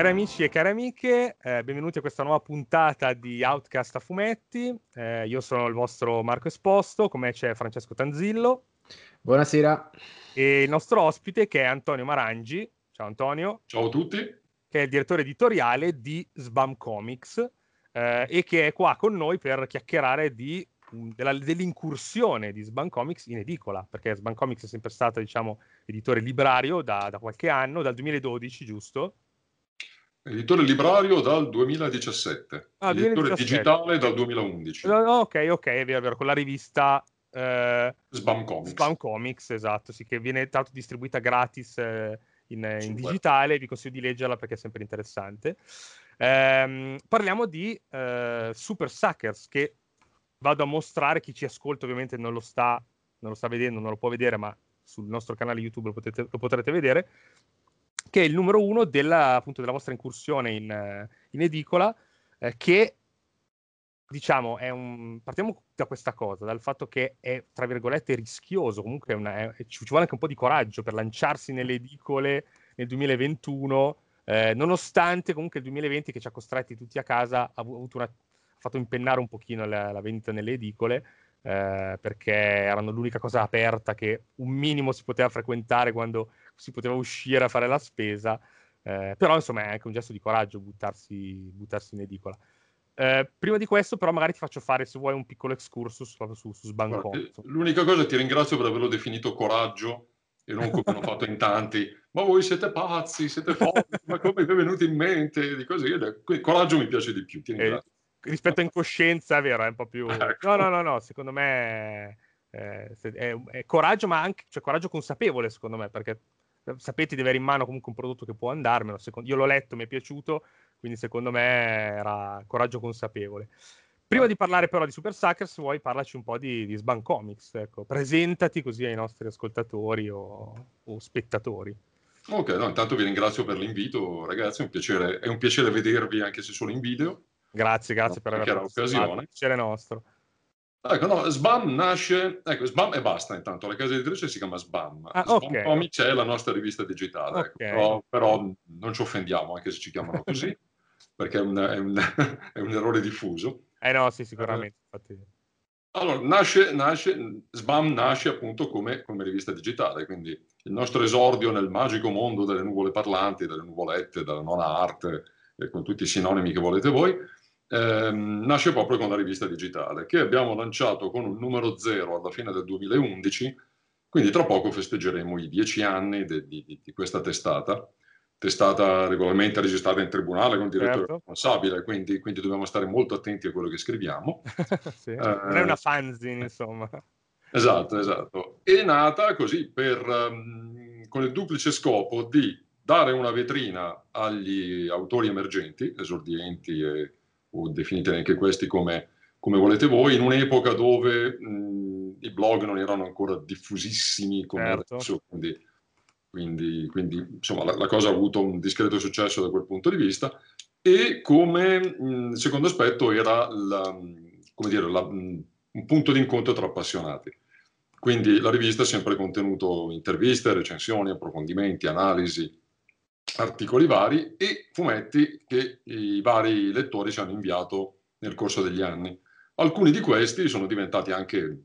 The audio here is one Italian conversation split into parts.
Cari amici e cari amiche, eh, benvenuti a questa nuova puntata di Outcast a fumetti. Eh, io sono il vostro Marco Esposto, con me c'è Francesco Tanzillo. Buonasera. E il nostro ospite che è Antonio Marangi. Ciao Antonio. Ciao a tutti. Che è il direttore editoriale di Sbam Comics eh, e che è qua con noi per chiacchierare di, della, dell'incursione di Sbam Comics in edicola, perché Sbam Comics è sempre stato, diciamo, editore librario da, da qualche anno, dal 2012, giusto? Editore librario dal 2017, ah, editore 2017. digitale dal 2011. ok, ok, è vero, è vero, con la rivista eh, Sbam Comics. Sbam Comics, esatto, sì, che viene tanto distribuita gratis eh, in, in digitale, vi consiglio di leggerla perché è sempre interessante. Eh, parliamo di eh, Super Suckers, che vado a mostrare, chi ci ascolta ovviamente non lo sta, non lo sta vedendo, non lo può vedere, ma sul nostro canale YouTube lo, potete, lo potrete vedere che è il numero uno della, appunto, della vostra incursione in, in edicola, eh, che diciamo è un... partiamo da questa cosa, dal fatto che è, tra virgolette, rischioso, comunque una, è, ci, vuole anche un po' di coraggio per lanciarsi nelle edicole nel 2021, eh, nonostante comunque il 2020 che ci ha costretti tutti a casa ha, avuto una, ha fatto impennare un pochino la, la vendita nelle edicole, eh, perché erano l'unica cosa aperta che un minimo si poteva frequentare quando si poteva uscire a fare la spesa. Eh, però insomma è anche un gesto di coraggio buttarsi, buttarsi in edicola. Eh, prima di questo, però, magari ti faccio fare, se vuoi, un piccolo excursus proprio su, su Sbancon. Eh, l'unica cosa, ti ringrazio per averlo definito coraggio e non come hanno fatto in tanti. Ma voi siete pazzi, siete forti, ma come vi è venuto in mente? Di così. Coraggio mi piace di più, ti eh, rispetto a incoscienza è vero, è un po' più... Ecco. No, no, no, no, secondo me è, è, è, coraggio, ma anche cioè, coraggio consapevole, secondo me, perché sapete di avere in mano comunque un prodotto che può andarmelo. Secondo, io l'ho letto, mi è piaciuto, quindi secondo me era coraggio consapevole. Prima di parlare però di Super Suckers, vuoi parlaci un po' di, di Sban Comics? Ecco, presentati così ai nostri ascoltatori o, o spettatori. Ok, no, intanto vi ringrazio per l'invito, ragazzi, è un piacere, è un piacere vedervi anche se solo in video. Grazie, grazie no, per aver l'occasione. Piacere nostro. Ecco, no, Sbam nasce, ecco, Sbam e basta intanto, la casa editrice si chiama Sbam. Ah, Sbam okay. Comics è la nostra rivista digitale, ecco, okay. ecco, però, però, non ci offendiamo anche se ci chiamano così, perché è un, è, un, è un, errore diffuso. Eh no, sì, sicuramente. Eh, allora, nasce, nasce, Sbam nasce appunto come, come, rivista digitale, quindi il nostro esordio nel magico mondo delle nuvole parlanti, delle nuvolette, della nona arte, e con tutti i sinonimi che volete voi, ehm, nasce proprio con la rivista digitale, che abbiamo lanciato con un numero zero alla fine del 2011, quindi tra poco festeggeremo i dieci anni di, di, di questa testata, testata regolarmente registrata in tribunale con il direttore certo. responsabile, quindi, quindi, dobbiamo stare molto attenti a quello che scriviamo. sì, eh, non è una fanzine, insomma. Esatto, esatto. È nata così per, um, con il duplice scopo di dare una vetrina agli autori emergenti, esordienti e o definite anche questi come, come volete voi, in un'epoca dove mh, i blog non erano ancora diffusissimi come certo. adesso, quindi, quindi, quindi insomma la, la, cosa ha avuto un discreto successo da quel punto di vista e come mh, secondo aspetto era la, come dire, la, mh, un punto di incontro tra appassionati. Quindi la rivista ha sempre contenuto interviste, recensioni, approfondimenti, analisi, articoli vari e fumetti che i vari lettori ci hanno inviato nel corso degli anni. Alcuni di questi sono diventati anche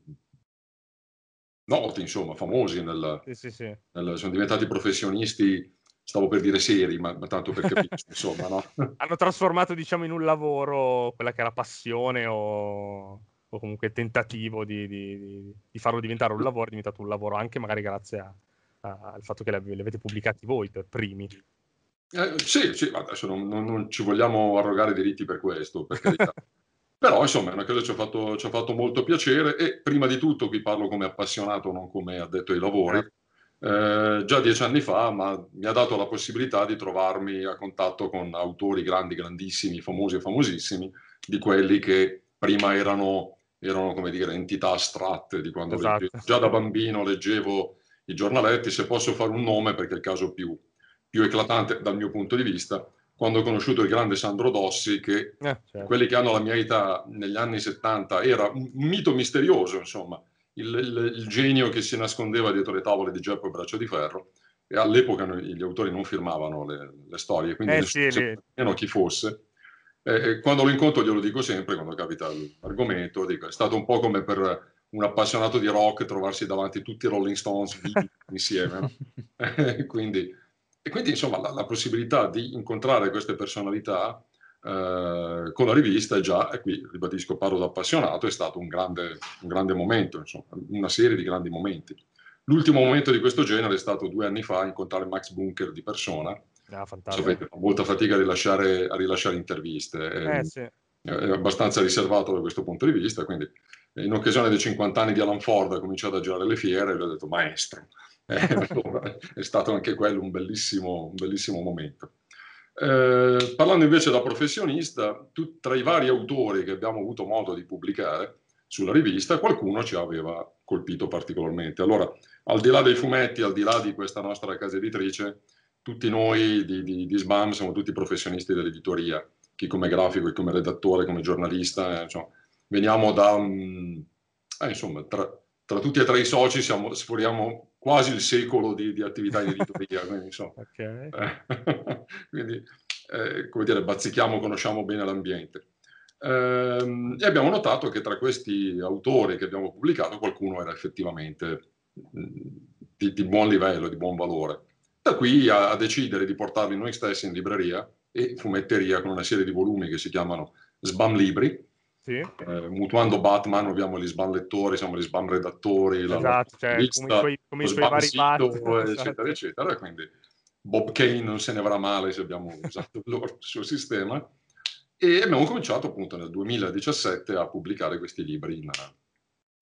noti, insomma, famosi, nel, sì, sì, sì. Nel, sono diventati professionisti, stavo per dire seri, ma, ma tanto per capire, insomma, no? Hanno trasformato, diciamo, in un lavoro quella che era passione o, o comunque tentativo di, di, di, farlo diventare un lavoro, è diventato un lavoro anche magari grazie a, al fatto che li avete pubblicati voi per primi. Eh, sì, sì, adesso non, non, non, ci vogliamo arrogare diritti per questo, per carità. Però insomma è una cosa che ci ha, fatto, ci ha, fatto, molto piacere e prima di tutto qui parlo come appassionato, non come addetto ai lavori. Eh, già dieci anni fa ma mi ha dato la possibilità di trovarmi a contatto con autori grandi, grandissimi, famosi e famosissimi, di quelli che prima erano, erano come dire, entità astratte di quando esatto. leggevo. Già da bambino leggevo i giornaletti, se posso fare un nome perché è il caso più, più eclatante dal mio punto di vista, quando ho conosciuto il grande Sandro Dossi, che eh, certo. quelli che hanno la mia età negli anni 70 era un mito misterioso, insomma, il, il, il genio che si nascondeva dietro le tavole di Geppo e Braccio di Ferro. e all'epoca gli autori non firmavano le, le storie, quindi Eh nessuno sì, sapeva chi fosse. E, e quando lo incontro glielo dico sempre, quando capita l'argomento, dico, è stato un po' come per un appassionato di rock trovarsi davanti tutti i Rolling Stones insieme. no? E quindi, e quindi, insomma, la, la possibilità di incontrare queste personalità eh, con la rivista è già, e qui ribadisco, parlo da appassionato, è stato un grande, un grande momento, insomma, una serie di grandi momenti. L'ultimo momento di questo genere è stato due anni fa incontrare Max Bunker di persona. Ah. Sapete, fa molta fatica a rilasciare, a rilasciare interviste. È, Eh sì. è abbastanza riservato da questo punto di vista, quindi in occasione dei 50 anni di Alan Ford ha cominciato a girare le fiere e gli ho detto maestro. Eh, è stato anche quello un bellissimo, un bellissimo momento. Eh, parlando invece da professionista, tu, tra i vari autori che abbiamo avuto modo di pubblicare sulla rivista, qualcuno ci aveva colpito particolarmente. Allora, al di là dei fumetti, al di là di questa nostra casa editrice, tutti noi di, di, di SBAM siamo tutti professionisti dell'editoria, chi come grafico, chi come redattore, come giornalista, eh, insomma, veniamo da, um, eh, insomma, tra, tra, tutti e tre i soci siamo, sforiamo quasi il secolo di, di attività in editoria, quindi, insomma, Okay. eh, quindi eh, come dire, bazzichiamo, conosciamo bene l'ambiente. Ehm, e abbiamo notato che tra questi autori che abbiamo pubblicato qualcuno era effettivamente mh, di, di buon livello, di buon valore. Da qui a, a decidere di portarli noi stessi in libreria e fumetteria con una serie di volumi che si chiamano Sbam Libri, Sì. eh, mutuando Batman abbiamo gli sbam lettori, siamo gli sbam redattori, la, la Esatto, cioè, come i rivista, suoi, come i suoi vari sito, Batman, eccetera, esatto. eccetera. Quindi Bob Kane non se ne avrà male se abbiamo usato il suo sistema. E abbiamo cominciato appunto nel 2017 a pubblicare questi libri in,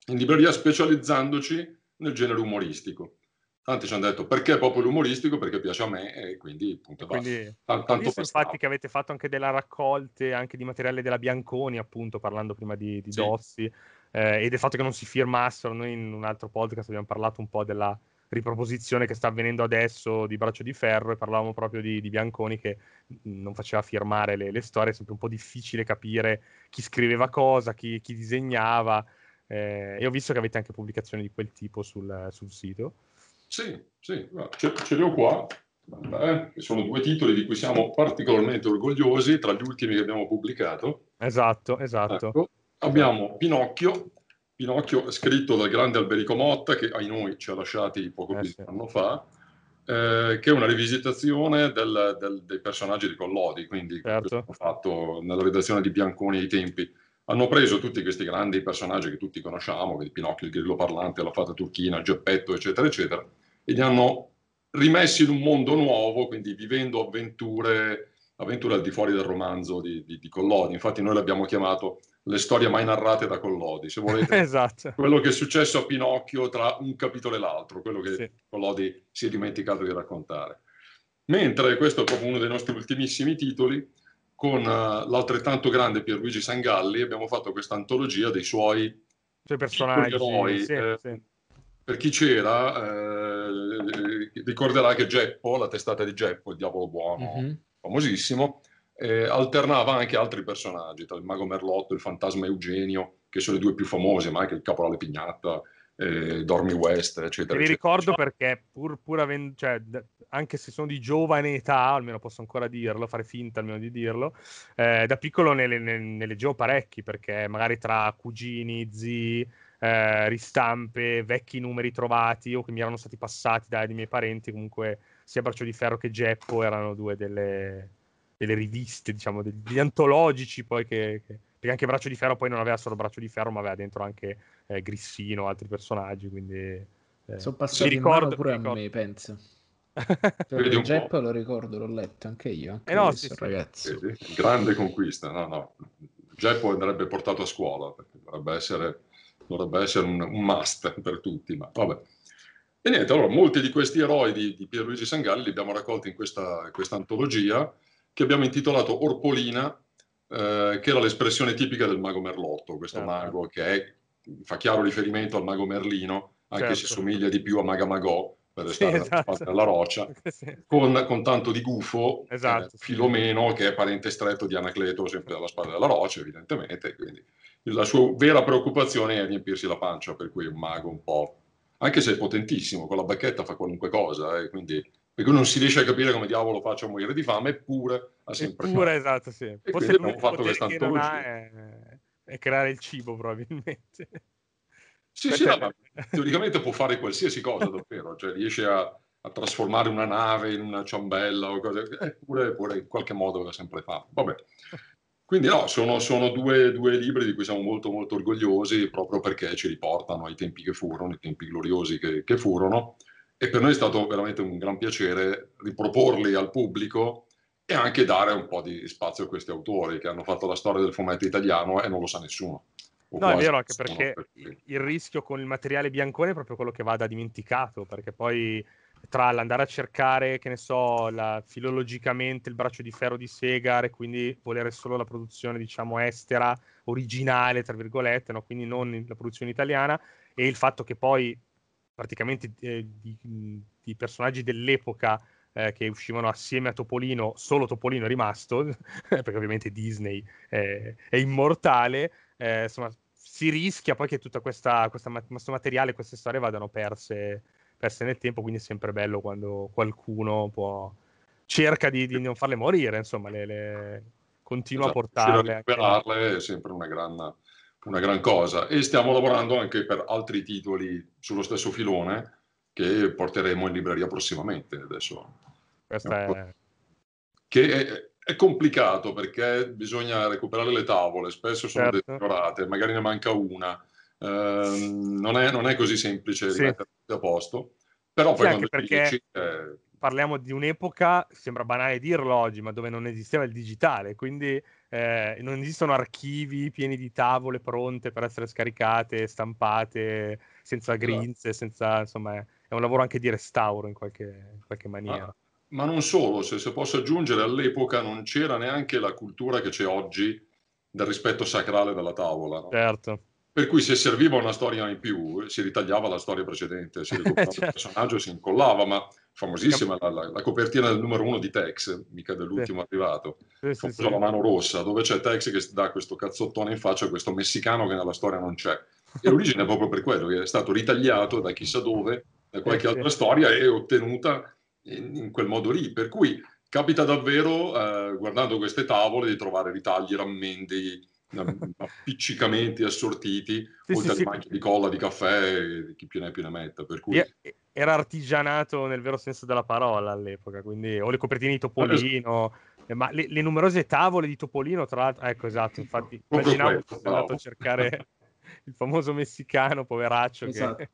in libreria specializzandoci nel genere umoristico. Tanti ci hanno detto perché proprio l'umoristico? Perché piace a me e quindi appunto basta. Quindi, ho tanto visto infatti che avete fatto anche delle raccolte anche di materiale della Bianconi, appunto, parlando prima di, di Sì. Dossi, eh, e del fatto che non si firmassero. Noi in un altro podcast abbiamo parlato un po' della riproposizione che sta avvenendo adesso di Braccio di Ferro e parlavamo proprio di, di Bianconi che non faceva firmare le, le storie, è sempre un po' difficile capire chi scriveva cosa, chi, chi disegnava. eh, e ho visto che avete anche pubblicazioni di quel tipo sul, sul sito. Sì, sì, ce, ce li ho qua. Che sono due titoli di cui siamo particolarmente orgogliosi, tra gli ultimi che abbiamo pubblicato. Esatto, esatto. Ecco, abbiamo Pinocchio, Pinocchio scritto dal grande Alberico Motta, che ai noi ci ha lasciati poco Eh, più di un anno fa, eh, che è una rivisitazione del- del- dei personaggi di Collodi, quindi Certo. fatto nella redazione di Bianconi ai tempi. Hanno preso tutti questi grandi personaggi che tutti conosciamo, quindi Pinocchio, il grillo parlante, la fata turchina, Geppetto, eccetera, eccetera, e li hanno rimessi in un mondo nuovo, quindi vivendo avventure, avventure al di fuori del romanzo di, di- di Collodi. Infatti noi l'abbiamo chiamato le storie mai narrate da Collodi, se volete, Esatto. quello che è successo a Pinocchio tra un capitolo e l'altro, quello che Sì. Collodi si è dimenticato di raccontare. Mentre questo è proprio uno dei nostri ultimissimi titoli, con eh, l'altrettanto grande Pierluigi Sangalli abbiamo fatto questa antologia dei suoi suoi personaggi. eroi, sì, eh, sì. Per chi c'era, eh, ricorderà che Geppo, la testata di Geppo, il diavolo buono, Mhm. famosissimo, eh, alternava anche altri personaggi, tra il mago Merlotto il fantasma Eugenio, che sono i due più famosi, ma anche il caporale Pignatta, eh, Dormy West, Te eccetera. li eccetera. ricordo perché pur, pur avendo, cioè, anche se sono di giovane età, almeno posso ancora dirlo, fare finta almeno di dirlo, eh, da piccolo ne, ne, ne leggevo parecchi perché magari tra cugini, zii, eh, ristampe, vecchi numeri trovati o che mi erano stati passati dai miei parenti, comunque sia Braccio di Ferro che Geppo erano due delle, delle riviste, diciamo, degli, antologici poi che, che- perché anche Braccio di Ferro poi non aveva solo Braccio di Ferro, ma aveva dentro anche eh, Grissino, altri personaggi, quindi... eh, Sono passati ricordo- pure mi a ricordo. me, penso. Un Geppo po'. lo ricordo, l'ho letto anche io. Anche Eh no, questo, sì, sì. ragazzi. Vedi? Grande conquista, no, no. Geppo andrebbe portato a scuola, perché dovrebbe essere, dovrebbe essere un, un must per tutti, ma vabbè. E niente, allora, molti di questi eroi di, di Pierluigi Sangalli li abbiamo raccolti in questa, questa antologia che abbiamo intitolato Orpolina, eh, che era l'espressione tipica del mago Merlotto, questo Certo. mago che è- fa chiaro riferimento al mago Merlino, anche se Certo. somiglia di più a Maga Magò, per Sì, restare esatto. nella roccia Sì. con, con tanto di gufo, Esatto, eh, sì. Filomeno, che è parente stretto di Anacleto, sempre alla spalla della roccia, evidentemente. Quindi la sua vera preoccupazione è riempirsi la pancia, per cui è un mago un po' anche se è potentissimo, con la bacchetta fa qualunque cosa, eh, quindi perché non si riesce a capire come diavolo faccia a morire di fame, eppure ha sempre Eppure, fatto. esatto, sì. E Forse abbiamo fatto questa antologia. È, è, creare il cibo, probabilmente. Sì, sì, no, teoricamente può fare qualsiasi cosa, davvero, cioè riesce a, a, trasformare una nave in una ciambella o cose, eppure, eppure in qualche modo l'ha sempre fatto. Vabbè. Quindi no, sono, sono due, due, libri di cui siamo molto molto orgogliosi proprio perché ci riportano ai tempi che furono, i tempi gloriosi che, che furono e per noi è stato veramente un gran piacere riproporli al pubblico e anche dare un po' di spazio a questi autori che hanno fatto la storia del fumetto italiano e non lo sa nessuno. No, è vero, anche perché il rischio con il materiale biancone è proprio quello che vada dimenticato, perché poi tra l'andare a cercare, che ne so, la, filologicamente il braccio di ferro di Segar e quindi volere solo la produzione, diciamo, estera, originale, tra virgolette, no? quindi non la produzione italiana, e il fatto che poi praticamente eh, di, di, personaggi dell'epoca eh, che uscivano assieme a Topolino, solo Topolino è rimasto, perché ovviamente Disney è, è immortale, eh, insomma si rischia poi che tutto questo materiale, queste storie vadano perse, perse, nel tempo, quindi è sempre bello quando qualcuno può, cerca di, di non farle morire, insomma, le, le continua esatto, a portarle. A recuperarle è sempre una gran una gran cosa e stiamo lavorando anche per altri titoli sullo stesso filone che porteremo in libreria prossimamente adesso. Questa è... Che è, è, complicato perché bisogna recuperare le tavole, spesso sono certo. deteriorate, magari ne manca una, non, è, non, è, così semplice sì. rimetterle a posto, però poi sì, quando perché... dici... Eh, parliamo di un'epoca, sembra banale dirlo oggi, ma dove non esisteva il digitale, quindi eh, non esistono archivi pieni di tavole pronte per essere scaricate, stampate, senza esatto. grinze, senza, insomma, è un lavoro anche di restauro in qualche, in qualche maniera. Ah, ma non solo, se, se posso aggiungere, all'epoca non c'era neanche la cultura che c'è oggi del rispetto sacrale della tavola. No? Certo. Per cui se serviva una storia in più, si ritagliava la storia precedente, si recuperava certo. il personaggio, si incollava, ma famosissima la, la, la, copertina del numero uno di Tex, mica dell'ultimo sì. arrivato, sì, sì, sì. la mano rossa, dove c'è Tex che dà questo cazzottone in faccia a questo messicano che nella storia non c'è. E l'origine è proprio per quello, che è stato ritagliato da chissà dove, da qualche altra storia e ottenuta in, in, quel modo lì. Per cui capita davvero, eh, guardando queste tavole, di trovare ritagli, rammendi, appiccicamenti assortiti, sì, oltre sì, sì. di colla, di caffè, chi più ne più ne metta. Per cui... Era artigianato nel vero senso della parola all'epoca, quindi o le copertine di Topolino, eh, ma le, le, numerose tavole di Topolino, tra l'altro, ecco esatto, infatti, immaginavo che andato a cercare il famoso messicano, poveraccio, esatto. che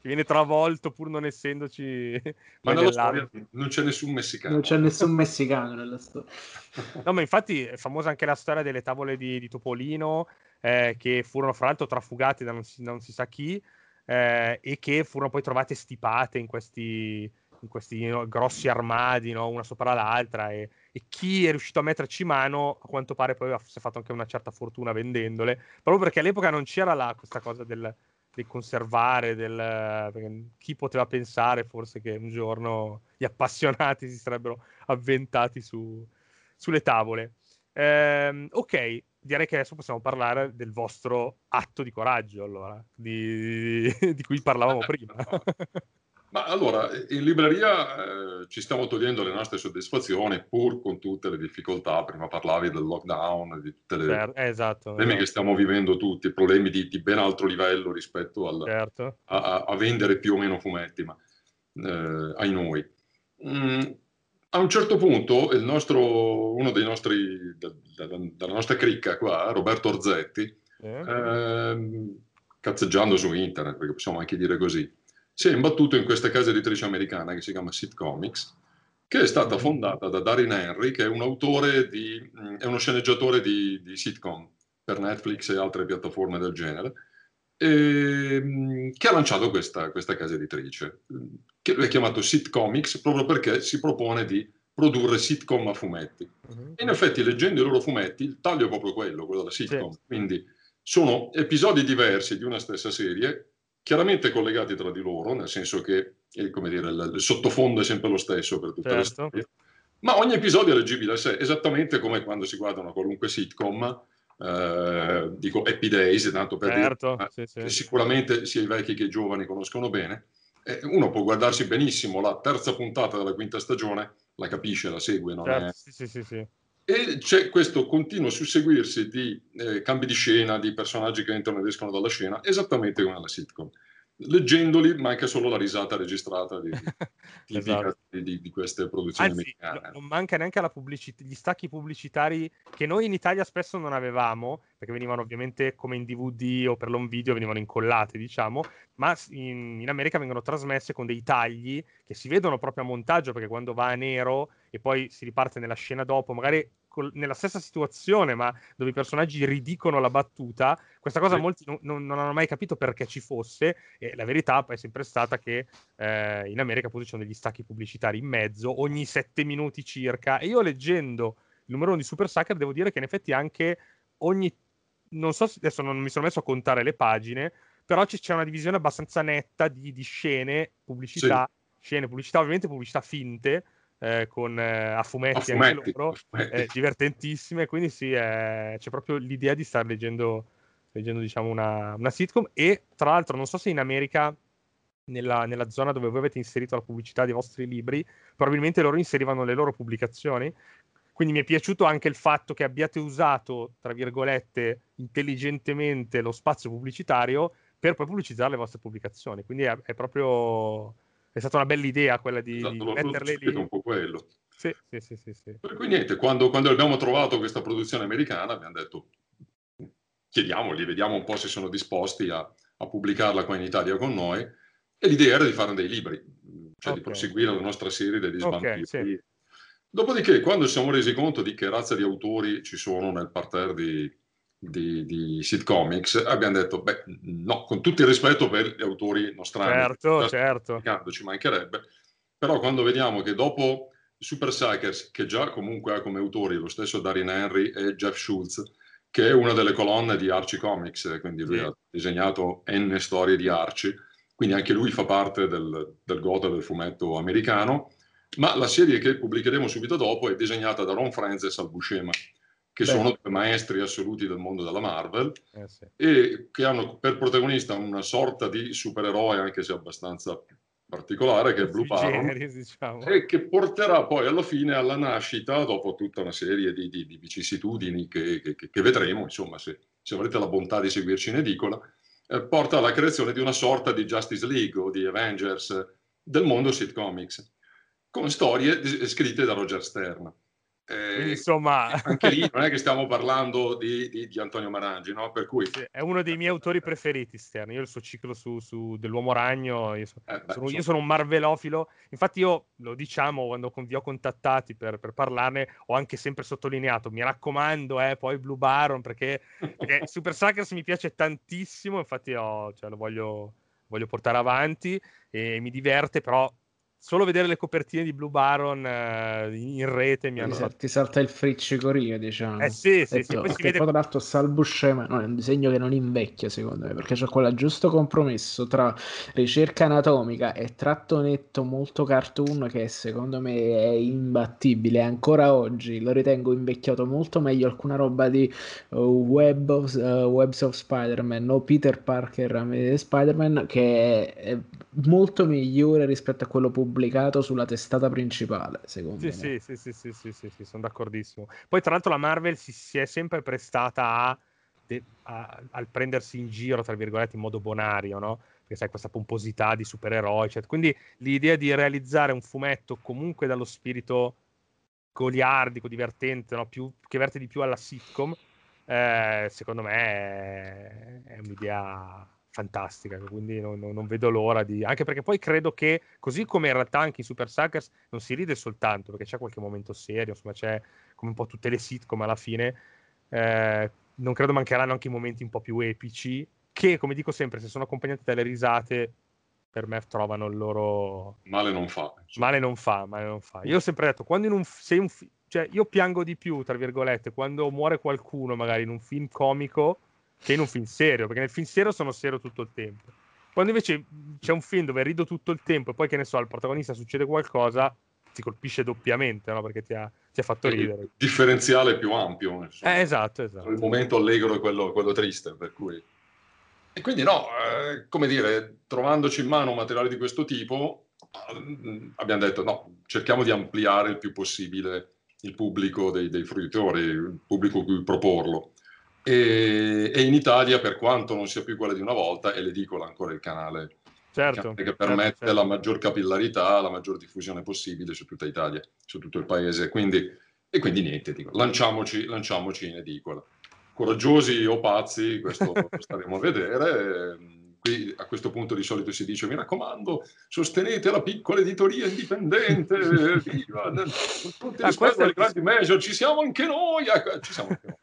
che viene travolto pur non essendoci. Ma nella storia non c'è nessun messicano. Non c'è nessun messicano nella storia. no, ma infatti è famosa anche la storia delle tavole di, di Topolino, eh, che furono fra l'altro trafugate da non si, non si sa chi, eh, e che furono poi trovate stipate in questi, in questi no, grossi armadi, no? una sopra l'altra, e, e, chi è riuscito a metterci mano, a quanto pare poi si è fatto anche una certa fortuna vendendole, proprio perché all'epoca non c'era la, questa cosa del del conservare, del, chi poteva pensare forse che un giorno gli appassionati si sarebbero avventati su, sulle tavole. Eh, ok, direi che adesso possiamo parlare del vostro atto di coraggio, allora, di, di cui parlavamo prima. Ma allora, in libreria eh, ci stiamo togliendo le nostre soddisfazioni, pur con tutte le difficoltà. Prima parlavi del lockdown, di tutti certo, esatto, problemi esatto. che stiamo vivendo tutti, problemi di, di ben altro livello rispetto al, certo. a, a, vendere più o meno fumetti, ma eh, ai noi. Mm, a un certo punto, nostro, uno dei nostri, da, da, dalla nostra cricca qua, Roberto Orzetti, eh. Eh, cazzeggiando su internet, perché possiamo anche dire così, si è imbattuto in questa casa editrice americana che si chiama Sitcomics, che è stata mm-hmm. fondata da Darin Henry, che è un autore di, mm, è uno sceneggiatore di, di sitcom per Netflix e altre piattaforme del genere, e, mm, che ha lanciato questa, questa casa editrice, che ha chiamato Sitcomics proprio perché si propone di produrre sitcom a fumetti. Uh-huh. in effetti, leggendo i loro fumetti, il taglio è proprio quello, quello della sitcom. Sì. Quindi sono episodi diversi di una stessa serie chiaramente collegati tra di loro, nel senso che eh, dire, il, il, sottofondo è sempre lo stesso per tutte certo. le storie, ma ogni episodio è leggibile a sé, esattamente come quando si guarda una qualunque sitcom, eh, dico Happy Days, tanto per certo, dire, sì, sì. sicuramente sia i vecchi che i giovani conoscono bene. Eh, uno può guardarsi benissimo la terza puntata della quinta stagione, la capisce, la segue, non certo, è... sì, sì, sì, sì. E c'è questo continuo susseguirsi di eh, cambi di scena, di personaggi che entrano ed escono dalla scena, esattamente come alla sitcom leggendoli manca solo la risata registrata di, tipica Esatto. di, di queste produzioni Anzi, americane. non manca neanche la pubblicità, gli stacchi pubblicitari che noi in Italia spesso non avevamo, perché venivano ovviamente come in DVD o per l'home video, venivano incollate, diciamo, ma in, in America vengono trasmesse con dei tagli che si vedono proprio a montaggio, perché quando va a nero e poi si riparte nella scena dopo, magari col- nella stessa situazione, ma dove i personaggi ridicono la battuta, questa cosa Sì. molti non, non- non hanno mai capito perché ci fosse, e la verità è sempre stata che eh, in America appunto ci sono degli stacchi pubblicitari in mezzo ogni sette minuti circa e io leggendo il numero uno di Super Sucker devo dire che in effetti anche ogni non so se adesso non mi sono messo a contare le pagine però c'è una divisione abbastanza netta di, di scene pubblicità scene pubblicità ovviamente pubblicità finte eh, con eh, a fumetti, A anche fumetti, loro a fumetti. eh, divertentissime quindi sì eh, c'è proprio l'idea di star leggendo leggendo diciamo una, una sitcom e tra l'altro non so se in America nella, nella zona dove voi avete inserito la pubblicità dei vostri libri, probabilmente loro inserivano le loro pubblicazioni. Quindi mi è piaciuto anche il fatto che abbiate usato, tra virgolette, intelligentemente lo spazio pubblicitario per poi pubblicizzare le vostre pubblicazioni. Quindi è, è proprio è stata una bella idea quella di, Esatto, di metterle lì. un po' quello. Sì, sì, sì, sì, sì. Per cui niente, quando, quando abbiamo trovato questa produzione americana abbiamo detto chiediamogli, vediamo un po' se sono disposti a, a pubblicarla qua in Italia con noi e l'idea era di fare dei libri, cioè di Ok. proseguire la nostra serie degli svampiri. sì. Dopodiché, quando ci siamo resi conto di che razza di autori ci sono nel parterre di, di, di sitcomics, abbiamo detto, beh, no, con tutto il rispetto per gli autori nostrani, Certo, certo. ci mancherebbe, però quando vediamo che dopo Super Suckers, che già comunque ha come autori lo stesso Darin Henry e Jeff Schultz, che è una delle colonne di Archie Comics, eh, quindi lui Sì. ha disegnato N storie di Archie, quindi anche lui fa parte del, del gota del fumetto americano, ma la serie che pubblicheremo subito dopo è disegnata da Ron Franz e Sal Buscema, che Beh. sono due maestri assoluti del mondo della Marvel Eh, sì. e che hanno per protagonista una sorta di supereroe, anche se abbastanza particolare, che è Blue Baron, diciamo. e che porterà poi alla fine alla nascita, dopo tutta una serie di, di- di vicissitudini che, che- che vedremo, insomma, se, se avrete la bontà di seguirci in edicola, eh, porta alla creazione di una sorta di Justice League o di Avengers eh, del mondo sitcomics, con storie dis- scritte da Roger Stern. Eh, Quindi insomma... anche lì non è che stiamo parlando di, di- di Antonio Marangi, no? Per cui Sì, è uno dei miei autori preferiti, Stern. Io il suo ciclo su, su dell'uomo ragno, io, so- Eh, beh, sono, io sono un marvelofilo. Infatti io, lo diciamo, quando vi ho contattati per, per parlarne, ho anche sempre sottolineato, mi raccomando, eh, poi Blue Baron, perché, perché Super Suckers mi piace tantissimo, infatti ho- cioè, lo voglio, voglio portare avanti e mi diverte, però solo vedere le copertine di Blue Baron eh, in, rete mi hanno fatto... ti salta il friccicorio, diciamo. Eh sì, sì, E sì, poi che vede... poi tra l'altro Sal Buscema no, è un disegno che non invecchia secondo me perché c'è quel giusto compromesso tra ricerca anatomica e tratto netto molto cartoon che secondo me è imbattibile ancora oggi lo ritengo invecchiato molto meglio alcuna roba di uh, Web of, uh, Webs of Spider-Man o Peter Parker Spider-Man che è molto migliore rispetto a quello pubblicato sulla testata principale secondo Sì, me sì, sì, sì, sì, sì, sì, sì, sono d'accordissimo. Poi, tra l'altro, la Marvel si, si è sempre prestata a, a- al prendersi in giro, tra virgolette, in modo bonario, no? Perché sai, questa pomposità di supereroi, eccetera. Quindi l'idea di realizzare un fumetto comunque dallo spirito goliardico, divertente, no? Più, che verte di più alla sitcom, eh, secondo me è, è un'idea fantastica. Quindi non, non- vedo l'ora di. Anche perché poi credo che, così come in realtà anche in Super Suckers, non si ride soltanto perché c'è qualche momento serio, insomma, c'è come un po' tutte le sitcom alla fine. eh, non credo mancheranno anche i momenti un po' più epici, che come dico sempre, se sono accompagnati dalle risate, per me trovano il loro male non fa. insomma. male non fa, male non fa. Io ho sempre detto, quando in un, f- se un fi- cioè io piango di più, tra virgolette, quando muore qualcuno magari in un film comico che in un film serio, perché nel film serio sono serio tutto il tempo. Quando invece c'è un film dove rido tutto il tempo e poi che ne so, al protagonista succede qualcosa, ti colpisce doppiamente, no? Perché ti ha, ti ha fatto ridere. Il differenziale più ampio. Eh, esatto, esatto. Il momento allegro è quello, quello triste, per cui... E quindi no, eh, come dire, trovandoci in mano un materiale di questo tipo, eh, abbiamo detto no, cerchiamo di ampliare il più possibile il pubblico dei, dei fruitori, il pubblico cui proporlo. E, e, in Italia, per quanto non sia più quella di una volta, è l'edicola ancora il canale certo, che permette certo, certo. la maggior capillarità, la maggior diffusione possibile su tutta Italia, su tutto il paese. Quindi, e quindi niente, dico, lanciamoci, lanciamoci in edicola. Coraggiosi o pazzi, questo staremo a vedere. Qui a questo punto di solito si dice, mi raccomando, sostenete la piccola editoria indipendente, viva, tutti ah, rispetto grandi major, ci siamo anche noi, ecco, ci siamo anche noi.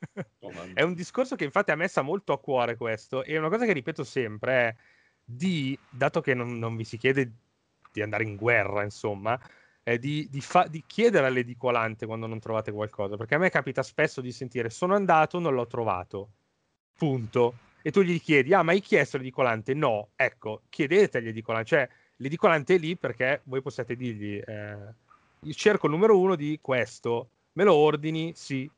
È un discorso che infatti a me sta molto a cuore questo, e una cosa che ripeto sempre è di, dato che non, non vi si chiede di andare in guerra, insomma, eh, di, di, fa- di, chiedere all'edicolante quando non trovate qualcosa, perché a me capita spesso di sentire sono andato, non l'ho trovato, punto. E tu gli chiedi, ah, ma hai chiesto all'edicolante? No, ecco, chiedete agli edicolanti, cioè l'edicolante è lì perché voi possiate dirgli, eh, cerco il numero uno di questo, me lo ordini? Sì,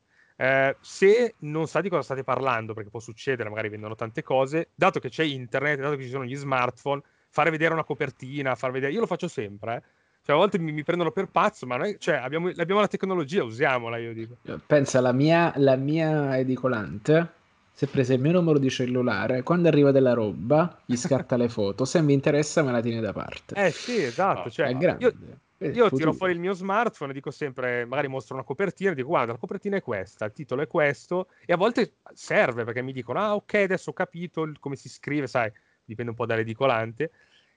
eh, se non sa di cosa state parlando, perché può succedere, magari vendono tante cose, dato che c'è internet, dato che ci sono gli smartphone, fare vedere una copertina, far vedere... Io lo faccio sempre, eh. Cioè, a volte mi, mi, prendono per pazzo, ma noi, cioè, abbiamo, abbiamo, la tecnologia, usiamola, io dico. Pensa, la mia, la mia edicolante si è presa il mio numero di cellulare, quando arriva della roba, gli scatta le foto, se mi interessa me la tiene da parte. Eh sì, esatto. No, cioè, è grande. Io, eh, io tiro fuori il mio smartphone e dico sempre, magari mostro una copertina e dico guarda la copertina è questa, il titolo è questo. E a volte serve perché mi dicono ah ok adesso ho capito come si scrive, sai, dipende un po' dall'edicolante.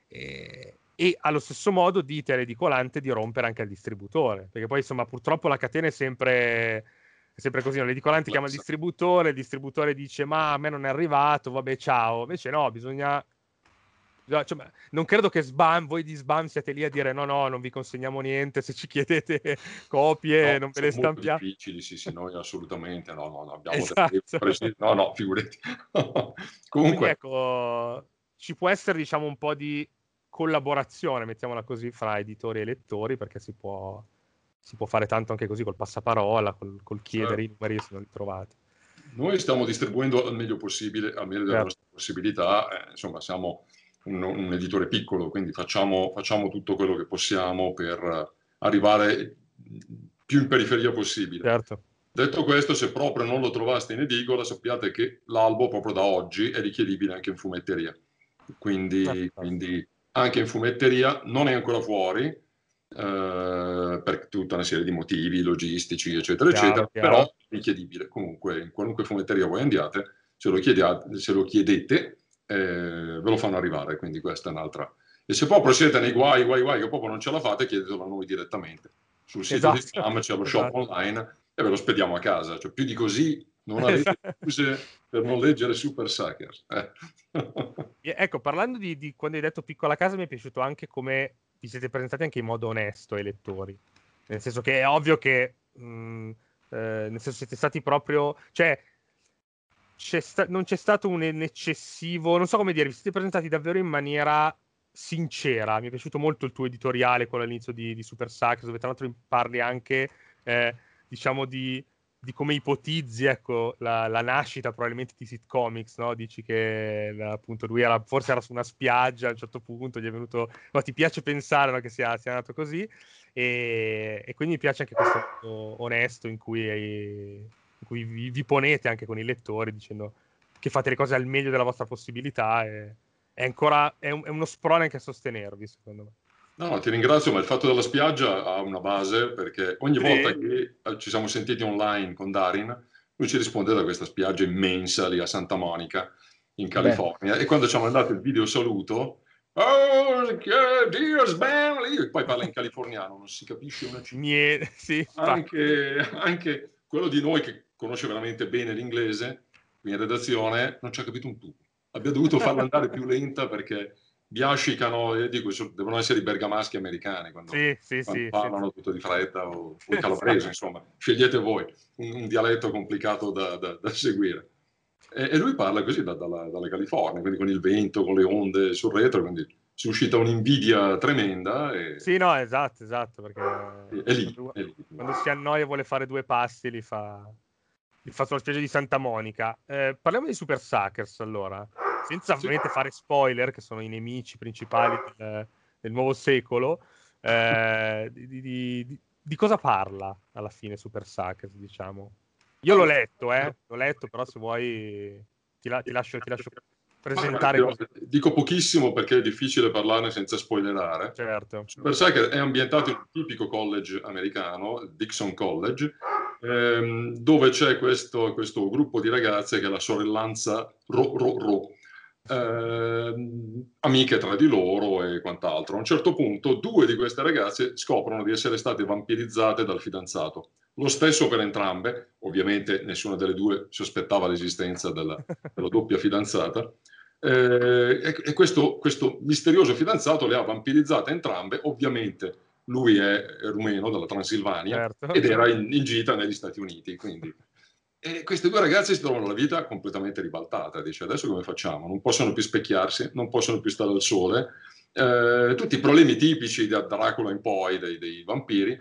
E, e allo stesso modo dite all'edicolante di rompere anche il distributore perché poi insomma purtroppo la catena è sempre, è sempre così, no? l'edicolante chiama il distributore, il distributore dice ma a me non è arrivato, vabbè ciao, invece no, bisogna cioè, non credo che Sbam, voi di Sbam siate lì a dire no, no, non vi consegniamo niente, se ci chiedete copie no, non ve le stampiamo. Sono difficili, sì, sì, noi assolutamente, no, no, no abbiamo esatto. presi... no, no, figurati. Comunque... Ecco, ci può essere, diciamo, un po' di collaborazione, mettiamola così, fra editori e lettori, perché si può, si può fare tanto anche così col passaparola, col, col chiedere certo. i numeri se non li trovate. Noi stiamo distribuendo al meglio possibile, al meglio delle certo. nostre possibilità, eh, insomma, siamo un, un editore piccolo, quindi facciamo, facciamo, tutto quello che possiamo per arrivare più in periferia possibile. Certo. Detto questo, se proprio non lo trovaste in edicola, sappiate che l'albo proprio da oggi è richiedibile anche in fumetteria. Quindi, certo. quindi anche in fumetteria non è ancora fuori, eh, per tutta una serie di motivi logistici, eccetera, chiaro, eccetera, chiaro. però è richiedibile. Comunque, in qualunque fumetteria voi andiate, se lo, chiediate, se lo chiedete, eh, ve lo fanno arrivare, quindi questa è un'altra. E se proprio siete nei guai, guai, guai, che proprio non ce la fate, chiedetelo a noi direttamente. Sul sito esatto. di Spam c'è lo shop esatto. online e ve lo spediamo a casa. Cioè, più di così non avete esatto. scuse per non leggere Super Suckers. Eh. ecco, parlando di, di, quando hai detto piccola casa, mi è piaciuto anche come vi siete presentati anche in modo onesto ai lettori. Nel senso che è ovvio che... Mh, mm, eh, nel senso siete stati proprio... Cioè, c'è sta- non c'è stato un, eccessivo, non so come dire, vi siete presentati davvero in maniera sincera. Mi è piaciuto molto il tuo editoriale, quello all'inizio di, di Super Sax, dove tra l'altro parli anche, eh, diciamo, di, di, come ipotizzi ecco, la, la, nascita probabilmente di Sitcomics, no? Dici che appunto lui era, forse era su una spiaggia a un certo punto, gli è venuto... No, ti piace pensare no, che sia, sia nato così e, e, quindi mi piace anche questo onesto in cui hai in cui vi, vi, ponete anche con i lettori dicendo che fate le cose al meglio della vostra possibilità e è ancora è, un, è uno sprone anche a sostenervi secondo me No, ti ringrazio, ma il fatto della spiaggia ha una base perché ogni sì. volta che eh, ci siamo sentiti online con Darin, lui ci risponde da questa spiaggia immensa lì a Santa Monica, in California, Beh. e quando ci hanno mandato il video saluto, oh, Dio Sban, poi parla in californiano, non si capisce una città. Niente, sì. Anche, anche quello di noi che conosce veramente bene l'inglese, qui in redazione, non ci ha capito un tubo. Abbia dovuto farla andare più lenta perché biascicano, eh, dico, devono essere i bergamaschi americani quando, sì, sì, quando sì, parlano tutto di fretta o, o calabrese, insomma. Scegliete voi un, un dialetto complicato da, da, da seguire. E, e, lui parla così da, dalla, dalla California, quindi con il vento, con le onde sul retro, quindi è uscita un'invidia tremenda. E... Sì, no, esatto, esatto, perché è lì, quando, è lì. quando si annoia e vuole fare due passi li fa, li fa sulla spiaggia di Santa Monica. Eh, parliamo di Super Suckers allora, senza ovviamente fare spoiler, che sono i nemici principali del, del nuovo secolo. Eh, di, di, di, di, cosa parla alla fine Super Suckers, diciamo? Io l'ho letto, eh? l'ho letto, però se vuoi ti, la, ti lascio, ti lascio presentare. Ah, dico pochissimo perché è difficile parlarne senza spoilerare. Certo. Super Sucker è ambientato in un tipico college americano, Dixon College, ehm, dove c'è questo, questo, gruppo di ragazze che è la sorellanza Ro Ro Ro. Eh, amiche tra di loro e quant'altro. A un certo punto due di queste ragazze scoprono di essere state vampirizzate dal fidanzato. Lo stesso per entrambe, ovviamente nessuna delle due sospettava l'esistenza della, della doppia fidanzata, eh, e questo, questo, misterioso fidanzato le ha vampirizzate entrambe, ovviamente lui è rumeno dalla Transilvania certo. ed era in, in, gita negli Stati Uniti, quindi... E queste due ragazze si trovano la vita completamente ribaltata, dice adesso come facciamo? Non possono più specchiarsi, non possono più stare al sole, eh, tutti i problemi tipici da Dracula in poi dei, dei vampiri,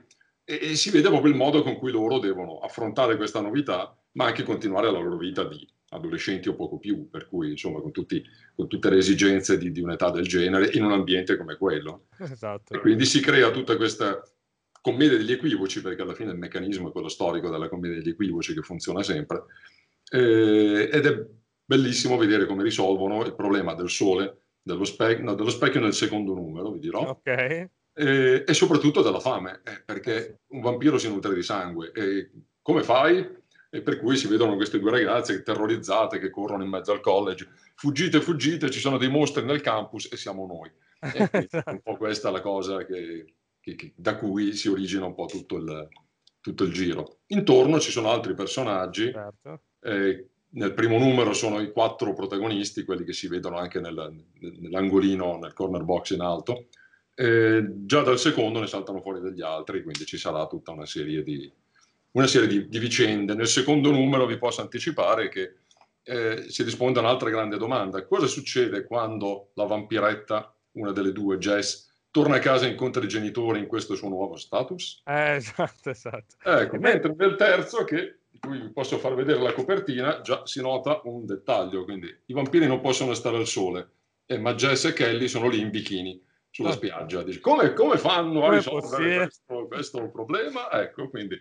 e, e, si vede proprio il modo con cui loro devono affrontare questa novità, ma anche continuare la loro vita di adolescenti o poco più, per cui insomma con, tutti, con tutte le esigenze di, di, un'età del genere in un ambiente come quello. Esatto. E quindi si crea tutta questa commedia degli equivoci, perché alla fine il meccanismo è quello storico della commedia degli equivoci che funziona sempre, eh, ed è bellissimo vedere come risolvono il problema del sole, dello, spe- no, dello specchio nel secondo numero, vi dirò. Ok eh, e soprattutto della fame, eh, perché un vampiro si nutre di sangue. E come fai? E per cui si vedono queste due ragazze terrorizzate che corrono in mezzo al college. Fuggite, fuggite, ci sono dei mostri nel campus e siamo noi. E è un po' questa la cosa che, che, che, da cui si origina un po' tutto il, tutto il giro. Intorno ci sono altri personaggi. Certo. Eh, nel primo numero sono i quattro protagonisti, quelli che si vedono anche nel, nell'angolino, nel corner box in alto. Eh, già dal secondo ne saltano fuori degli altri, quindi ci sarà tutta una serie di, una serie di, di vicende. Nel secondo numero vi posso anticipare che eh, si risponde a un'altra grande domanda. Cosa succede quando la vampiretta, una delle due, Jess, torna a casa e incontra i genitori in questo suo nuovo status? Eh, esatto, esatto. Ecco, mentre nel terzo, che, di cui vi posso far vedere la copertina, già si nota un dettaglio, quindi i vampiri non possono stare al sole, eh, ma Jess e Kelly sono lì in bikini sulla ah. spiaggia. Dici, come, come fanno a risolvere questo, questo, problema? Ecco, quindi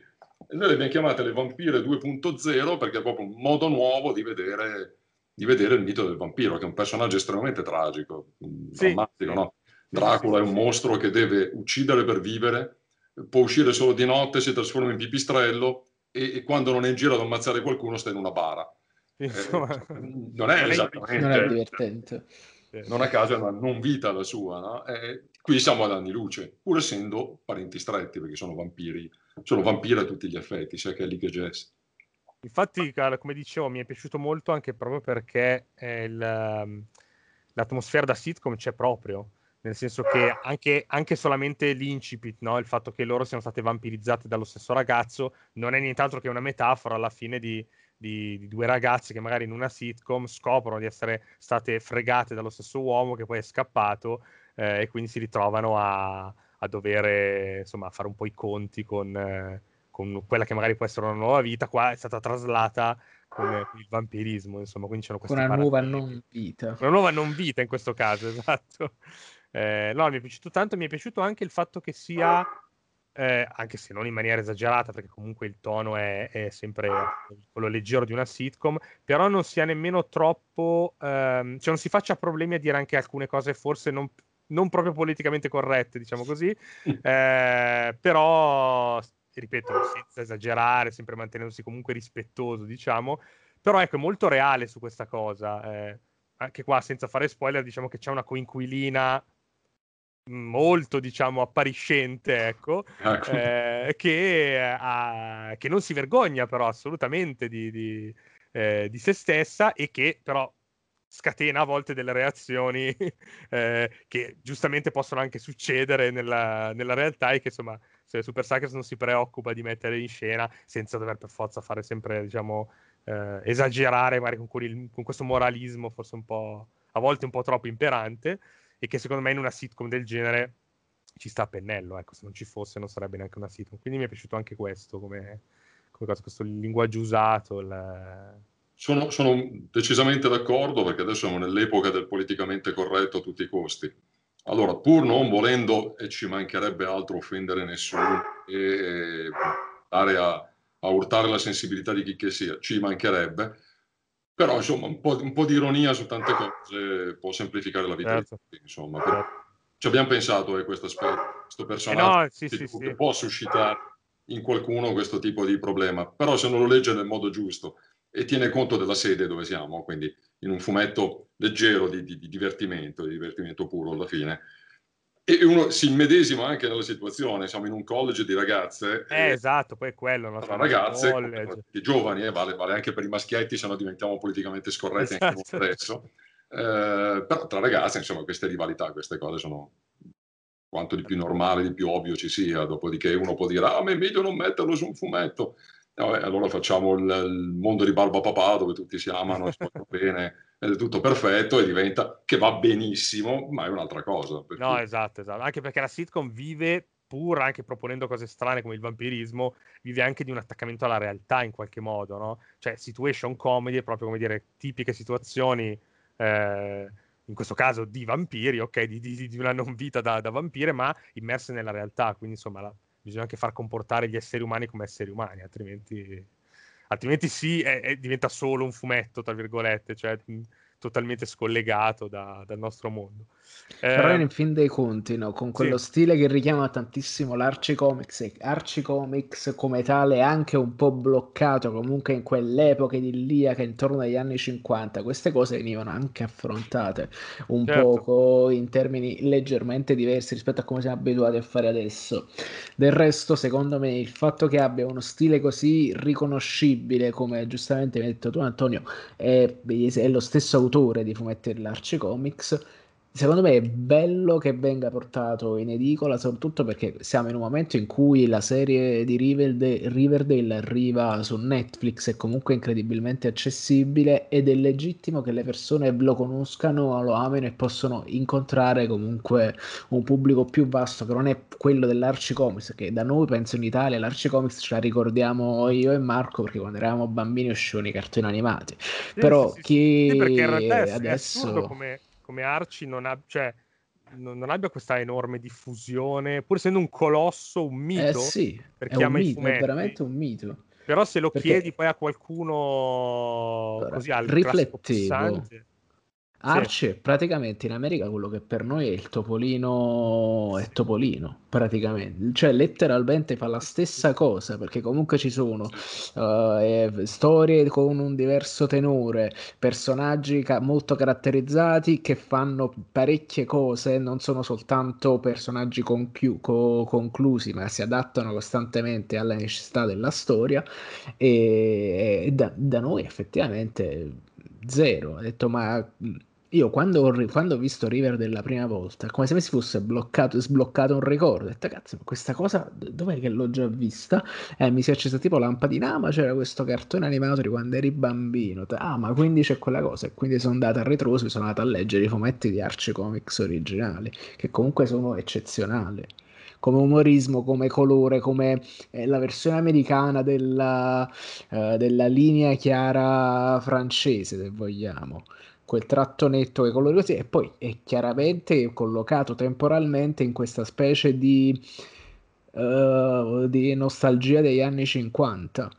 noi le abbiamo chiamate le vampire 2.0 perché è proprio un modo nuovo di vedere, di vedere il mito del vampiro, che è un personaggio estremamente tragico, sì. drammatico, no? Dracula è un mostro che deve uccidere per vivere, può uscire solo di notte, si trasforma in pipistrello e, e quando non è in giro ad ammazzare qualcuno sta in una bara. Eh, non è esattamente... Non è divertente non a caso è una non vita la sua, no? E qui siamo ad anni luce, pur essendo parenti stretti, perché sono vampiri, sono vampiri a tutti gli effetti, sia Kelly che Jess. Infatti, come dicevo, mi è piaciuto molto anche proprio perché il, ehm, l'atmosfera da sitcom c'è proprio, nel senso che anche, anche solamente l'incipit, no? il fatto che loro siano state vampirizzate dallo stesso ragazzo, non è nient'altro che una metafora alla fine di, di, di, due ragazze che magari in una sitcom scoprono di essere state fregate dallo stesso uomo che poi è scappato eh, e quindi si ritrovano a, a dover insomma fare un po' i conti con, eh, con, quella che magari può essere una nuova vita. Qua è stata traslata con il vampirismo, insomma, quindi c'è una nuova non vita. Una nuova non vita in questo caso, esatto. Eh, no, mi è piaciuto tanto, mi è piaciuto anche il fatto che sia eh, anche se non in maniera esagerata, perché comunque il tono è, è, sempre quello leggero di una sitcom, però non sia nemmeno troppo, ehm, cioè non si faccia problemi a dire anche alcune cose forse non, non proprio politicamente corrette, diciamo così, eh, però, ripeto, senza esagerare, sempre mantenendosi comunque rispettoso, diciamo, però ecco, è molto reale su questa cosa. Eh, anche qua, senza fare spoiler, diciamo che c'è una coinquilina molto diciamo appariscente ecco, ecco. Eh, che, ha, che, non si vergogna però assolutamente di, di, eh, di, se stessa e che però scatena a volte delle reazioni eh, che giustamente possono anche succedere nella, nella realtà e che insomma se Super Suckers non si preoccupa di mettere in scena senza dover per forza fare sempre diciamo eh, esagerare magari con, il, con questo moralismo forse un po' a volte un po' troppo imperante e che secondo me in una sitcom del genere ci sta a pennello, ecco, se non ci fosse non sarebbe neanche una sitcom. Quindi mi è piaciuto anche questo come, come cosa, questo linguaggio usato. Il... Sono, sono, decisamente d'accordo perché adesso siamo nell'epoca del politicamente corretto a tutti i costi. Allora, pur non volendo, e ci mancherebbe altro offendere nessuno e andare a, a urtare la sensibilità di chi che sia, ci mancherebbe, però insomma un po', un po', di ironia su tante cose può semplificare la vita. Certo. Insomma, certo. ci abbiamo pensato a eh, questo aspetto, questo personaggio eh no, sì, che, sì, che sì. può suscitare in qualcuno questo tipo di problema, però se non lo legge nel modo giusto e tiene conto della sede dove siamo, quindi in un fumetto leggero di, di, di divertimento, di divertimento puro alla fine, e uno si immedesima anche nella situazione, siamo in un college di ragazze. Eh, eh esatto, poi è quello. Tra ragazze, i giovani, eh, vale, vale, anche per i maschietti, se no diventiamo politicamente scorretti esatto. anche adesso. Eh, però tra ragazze, insomma, queste rivalità, queste cose sono quanto di più normale, di più ovvio ci sia. Dopodiché uno può dire, ah, ma è meglio non metterlo su un fumetto. Vabbè, allora facciamo il, il, mondo di Barba Papà dove tutti si amano, si bene, è tutto perfetto e diventa che va benissimo, ma è un'altra cosa. No, cui... esatto, esatto. Anche perché la sitcom vive, pur anche proponendo cose strane come il vampirismo, vive anche di un attaccamento alla realtà in qualche modo, no? Cioè, situation comedy è proprio come dire tipiche situazioni. Eh, in questo caso di vampiri, ok, di, di, di una non vita da, da vampire, ma immerse nella realtà. Quindi, insomma, la, bisogna anche far comportare gli esseri umani come esseri umani, altrimenti, altrimenti sì, è, è, diventa solo un fumetto, tra virgolette, cioè mh, totalmente scollegato da, dal nostro mondo. Però in fin dei conti, no? con quello sì. stile che richiama tantissimo l'Archie Comics e Archie Comics come tale è anche un po' bloccato comunque in quell'epoca idilliaca intorno agli anni 50, queste cose venivano anche affrontate un certo. poco in termini leggermente diversi rispetto a come siamo abituati a fare adesso. Del resto, secondo me, il fatto che abbia uno stile così riconoscibile, come giustamente hai detto tu Antonio, è, è lo stesso autore di fumetti dell'Archie Comics Secondo me è bello che venga portato in edicola, soprattutto perché siamo in un momento in cui la serie di Riverdale, Riverdale arriva su Netflix, è comunque incredibilmente accessibile ed è legittimo che le persone lo conoscano, lo amino e possono incontrare comunque un pubblico più vasto che non è quello dell'Archie Comics, che da noi penso in Italia l'Archie Comics ce la ricordiamo io e Marco perché quando eravamo bambini uscivano i cartoni animati. Sì, Però sì, chi sì, adesso... come come Arci non, ha, cioè, non, non, abbia questa enorme diffusione, pur essendo un colosso, un mito. Eh sì, per chi ama mito, i fumetti. È veramente un mito. Però se lo Perché... chiedi poi a qualcuno allora, così al riflettevo. Arce, sì. praticamente in America quello che per noi è il topolino è topolino, praticamente, cioè letteralmente fa la stessa cosa perché comunque ci sono uh, eh, storie con un diverso tenore, personaggi ca- molto caratterizzati che fanno parecchie cose, non sono soltanto personaggi conchiu- co- conclusi, ma si adattano costantemente alle necessità della storia e, e da, da noi effettivamente zero. Ha detto ma io quando ho, quando ho visto Riverdale la prima volta, come se mi si fosse bloccato, sbloccato un ricordo. Ho detto, cazzo, questa cosa dov'è che l'ho già vista? E eh, mi si è accesa tipo lampadina, ah, ma c'era questo cartone animato di quando eri bambino. Ah, ma quindi c'è quella cosa. E quindi sono andato a ritroso, mi sono andato a leggere i fumetti di Archie Comics originali, che comunque sono eccezionali come umorismo, come colore, come eh, la versione americana della, uh, della linea chiara francese, se vogliamo quel tratto netto che colori così e poi è chiaramente collocato temporalmente in questa specie di, uh, di nostalgia degli anni 50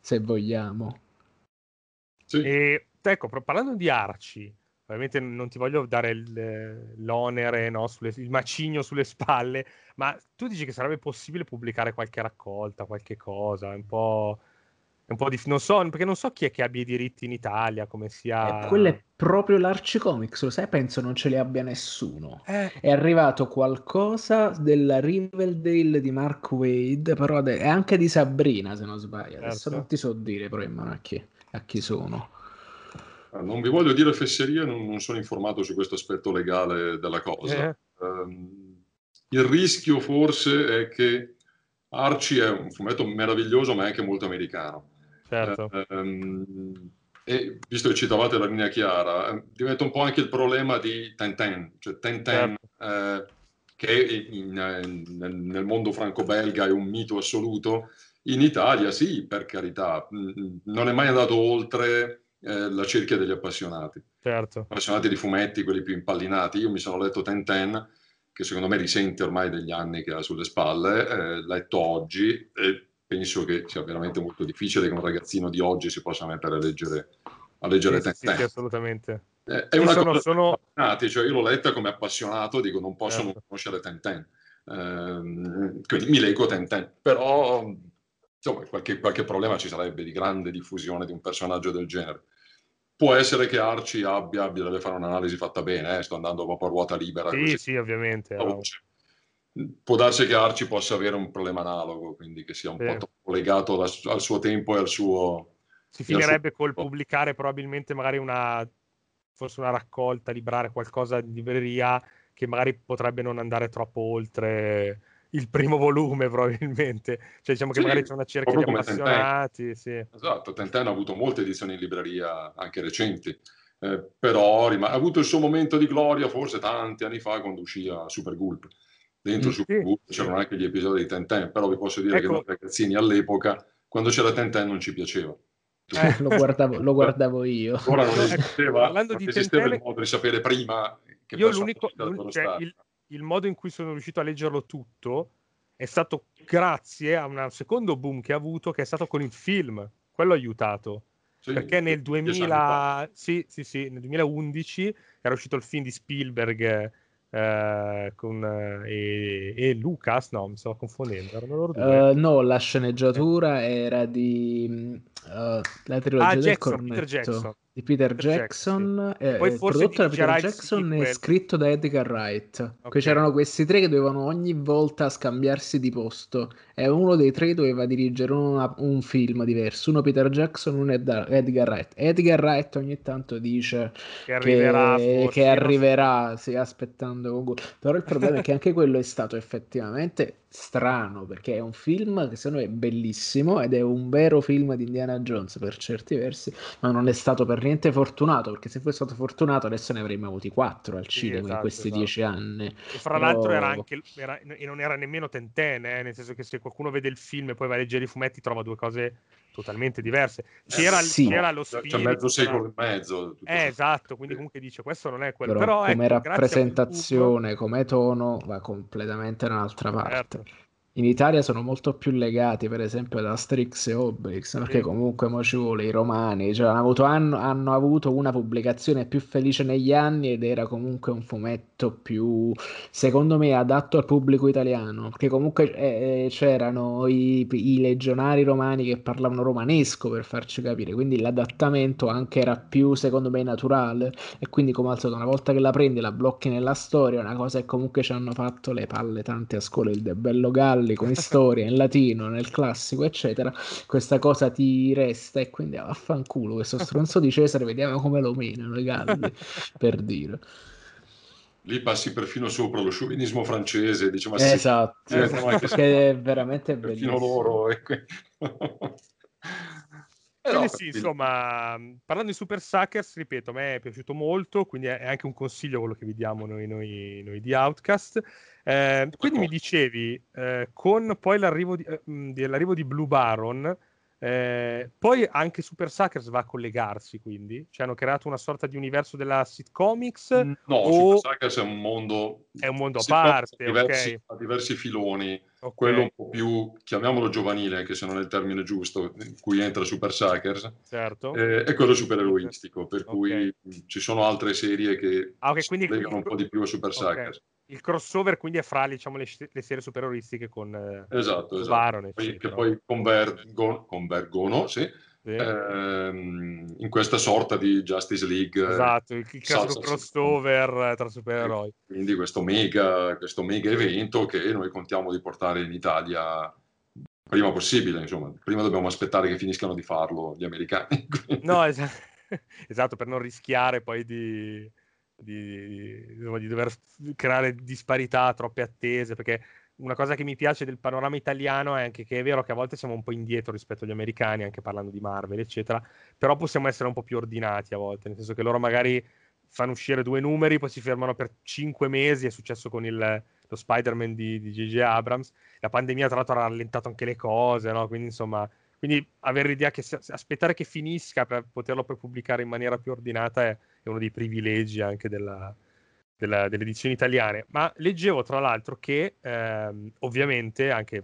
se vogliamo sì. e ecco parlando di arci ovviamente non ti voglio dare il, l'onere no, sulle, il macigno sulle spalle ma tu dici che sarebbe possibile pubblicare qualche raccolta qualche cosa un po' un po' di... non so, perché non so chi è che abbia i diritti in Italia, come sia... Eh, quello è proprio l'Archie Comics, lo sai? Penso non ce li abbia nessuno. Eh. È arrivato qualcosa della Riverdale di Mark Wade, però è anche di Sabrina, se non sbaglio. Certo. Adesso non ti so dire però in mano a chi, a chi sono. Ah, non vi voglio dire fesserie, non, non, sono informato su questo aspetto legale della cosa. Eh. Um, il rischio forse è che Archie è un fumetto meraviglioso, ma è anche molto americano. Certo. Ehm, e visto che citavate la linea chiara, eh, diventa un po' anche il problema di Tintin, cioè Tintin certo. eh, che in, in, nel mondo franco-belga è un mito assoluto, in Italia sì, per carità, non è mai andato oltre eh, la cerchia degli appassionati. Certo. Appassionati di fumetti, quelli più impallinati. Io mi sono letto Tintin, che secondo me risente ormai degli anni che ha sulle spalle, eh, letto oggi e penso che sia veramente molto difficile che un ragazzino di oggi si possa mettere a leggere, a leggere sì, sì, sì, assolutamente. Eh, è una sono, cosa sono... cioè io l'ho letta come appassionato, dico non posso certo. non conoscere Tenten. Eh, quindi mi leggo Tenten, però insomma, qualche, qualche, problema ci sarebbe di grande diffusione di un personaggio del genere. Può essere che Arci abbia, abbia deve fare un'analisi fatta bene, eh? sto andando proprio a ruota libera. Sì, così. sì, ovviamente. Oh, può darsi che Arci possa avere un problema analogo, quindi che sia un sì. po' troppo legato da, al suo tempo e al suo... Si finirebbe suo... col pubblicare probabilmente magari una, forse una raccolta, librare qualcosa di libreria che magari potrebbe non andare troppo oltre il primo volume probabilmente, cioè diciamo che sì, magari c'è una cerchia di appassionati. Sì. Esatto, Tenten ha avuto molte edizioni in libreria, anche recenti, eh, però ha avuto il suo momento di gloria forse tanti anni fa quando uscì a Super Gulp dentro su sì, c'erano anche gli episodi di Tenten, però vi posso dire ecco. che noi ragazzini all'epoca, quando c'era Tenten non ci piaceva. Eh, lo, guardavo, lo, guardavo, io. Ora non ecco, esisteva, Parlando non di esisteva Tenten... il modo di sapere prima che io l'unico, cioè, il, il, modo in cui sono riuscito a leggerlo tutto è stato grazie a un secondo boom che ha avuto, che è stato con il film. Quello ha aiutato. Sì, perché nel 2000, sì, sì, sì, nel 2011 era uscito il film di Spielberg eh, con, eh, e, e, Lucas, no, mi stavo confondendo. Uh, no, la sceneggiatura era di uh, la trilogia ah, del Jackson, cornetto. Peter Jackson di Peter, Jackson, Jackson sì. eh, prodotto da Peter Jackson e scritto da Edgar Wright. Okay. c'erano questi tre che dovevano ogni volta scambiarsi di posto e uno dei tre doveva dirigere una, un film diverso, uno Peter Jackson, uno Edgar Wright. Edgar Wright ogni tanto dice che arriverà, che, forse, che arriverà sì, aspettando Però il problema è che anche quello è stato effettivamente strano perché è un film che secondo me è bellissimo ed è un vero film di Indiana Jones per certi versi, ma non è stato per niente fortunato perché se fosse stato fortunato adesso ne avremmo avuti quattro al cinema sì, esatto, in questi esatto. dieci anni. E fra Però... l'altro era anche era, e non era nemmeno Tentene, eh, nel senso che se qualcuno vede il film e poi va a leggere i fumetti trova due cose totalmente diverse. C'era, eh, sì. c'era lo spirito. C'è mezzo secolo e mezzo. Eh, esatto, quindi comunque dice questo non è quello. Però, Però come ecco, rappresentazione, come tono, va completamente da un'altra parte. Certo in Italia sono molto più legati, per esempio, ad Asterix e Obelix, perché comunque mo ci vuole i romani, cioè hanno avuto, hanno, hanno avuto, una pubblicazione più felice negli anni ed era comunque un fumetto più, secondo me, adatto al pubblico italiano, perché comunque eh, eh c'erano i, i, legionari romani che parlavano romanesco per farci capire, quindi l'adattamento anche era più, secondo me, naturale. E quindi come al solito una volta che la prendi la blocchi nella storia, una cosa che comunque ci hanno fatto le palle tante a scuola, il De Bello Galli, Galli come storia in latino, nel classico, eccetera, questa cosa ti resta e quindi vaffanculo questo stronzo di Cesare, vediamo come lo menano i Galli, per dire. Lì passi perfino sopra lo sciovinismo francese, diciamo esatto, sì, esatto. che è veramente bellissimo. loro. E Quindi sì, insomma, parlando di Super Suckers, ripeto, a me è piaciuto molto, quindi è anche un consiglio quello che vi diamo noi, noi, noi di Outcast. Eh, quindi mi dicevi, eh, con poi l'arrivo di, eh, l'arrivo di Blue Baron, eh, poi anche Super Suckers va a collegarsi, quindi cioè hanno creato una sorta di universo della sitcomics. No, o... Super Suckers è un mondo, è un mondo a parte, a diversi, okay. a diversi filoni. Okay. Quello un po' più, chiamiamolo giovanile, anche se non è il termine giusto, in cui entra Super Suckers, certo. eh, è quello supereroistico, per okay. cui ci sono altre serie che ah, okay, quindi, un po' di più a Super Suckers il crossover quindi è fra diciamo, le, le serie superoristiche con eh, esatto, esatto. Baron, poi, che poi convergono, convergono sì, sì. Ehm, in questa sorta di Justice League esatto, il, il classico crossover tra supereroi quindi questo mega, questo mega evento che noi contiamo di portare in Italia prima possibile insomma prima dobbiamo aspettare che finiscano di farlo gli americani no esatto, esatto per non rischiare poi di di, di, dover creare disparità, troppe attese, perché una cosa che mi piace del panorama italiano è anche che è vero che a volte siamo un po' indietro rispetto agli americani, anche parlando di Marvel, eccetera, però possiamo essere un po' più ordinati a volte, nel senso che loro magari fanno uscire due numeri, poi si fermano per cinque mesi, è successo con il, lo Spider-Man di, di J.J. Abrams, la pandemia tra l'altro ha rallentato anche le cose, no? quindi insomma, quindi avere l'idea che aspettare che finisca per poterlo poi pubblicare in maniera più ordinata è, è uno dei privilegi anche della, della, delle edizioni italiane. Ma leggevo tra l'altro che ehm, ovviamente anche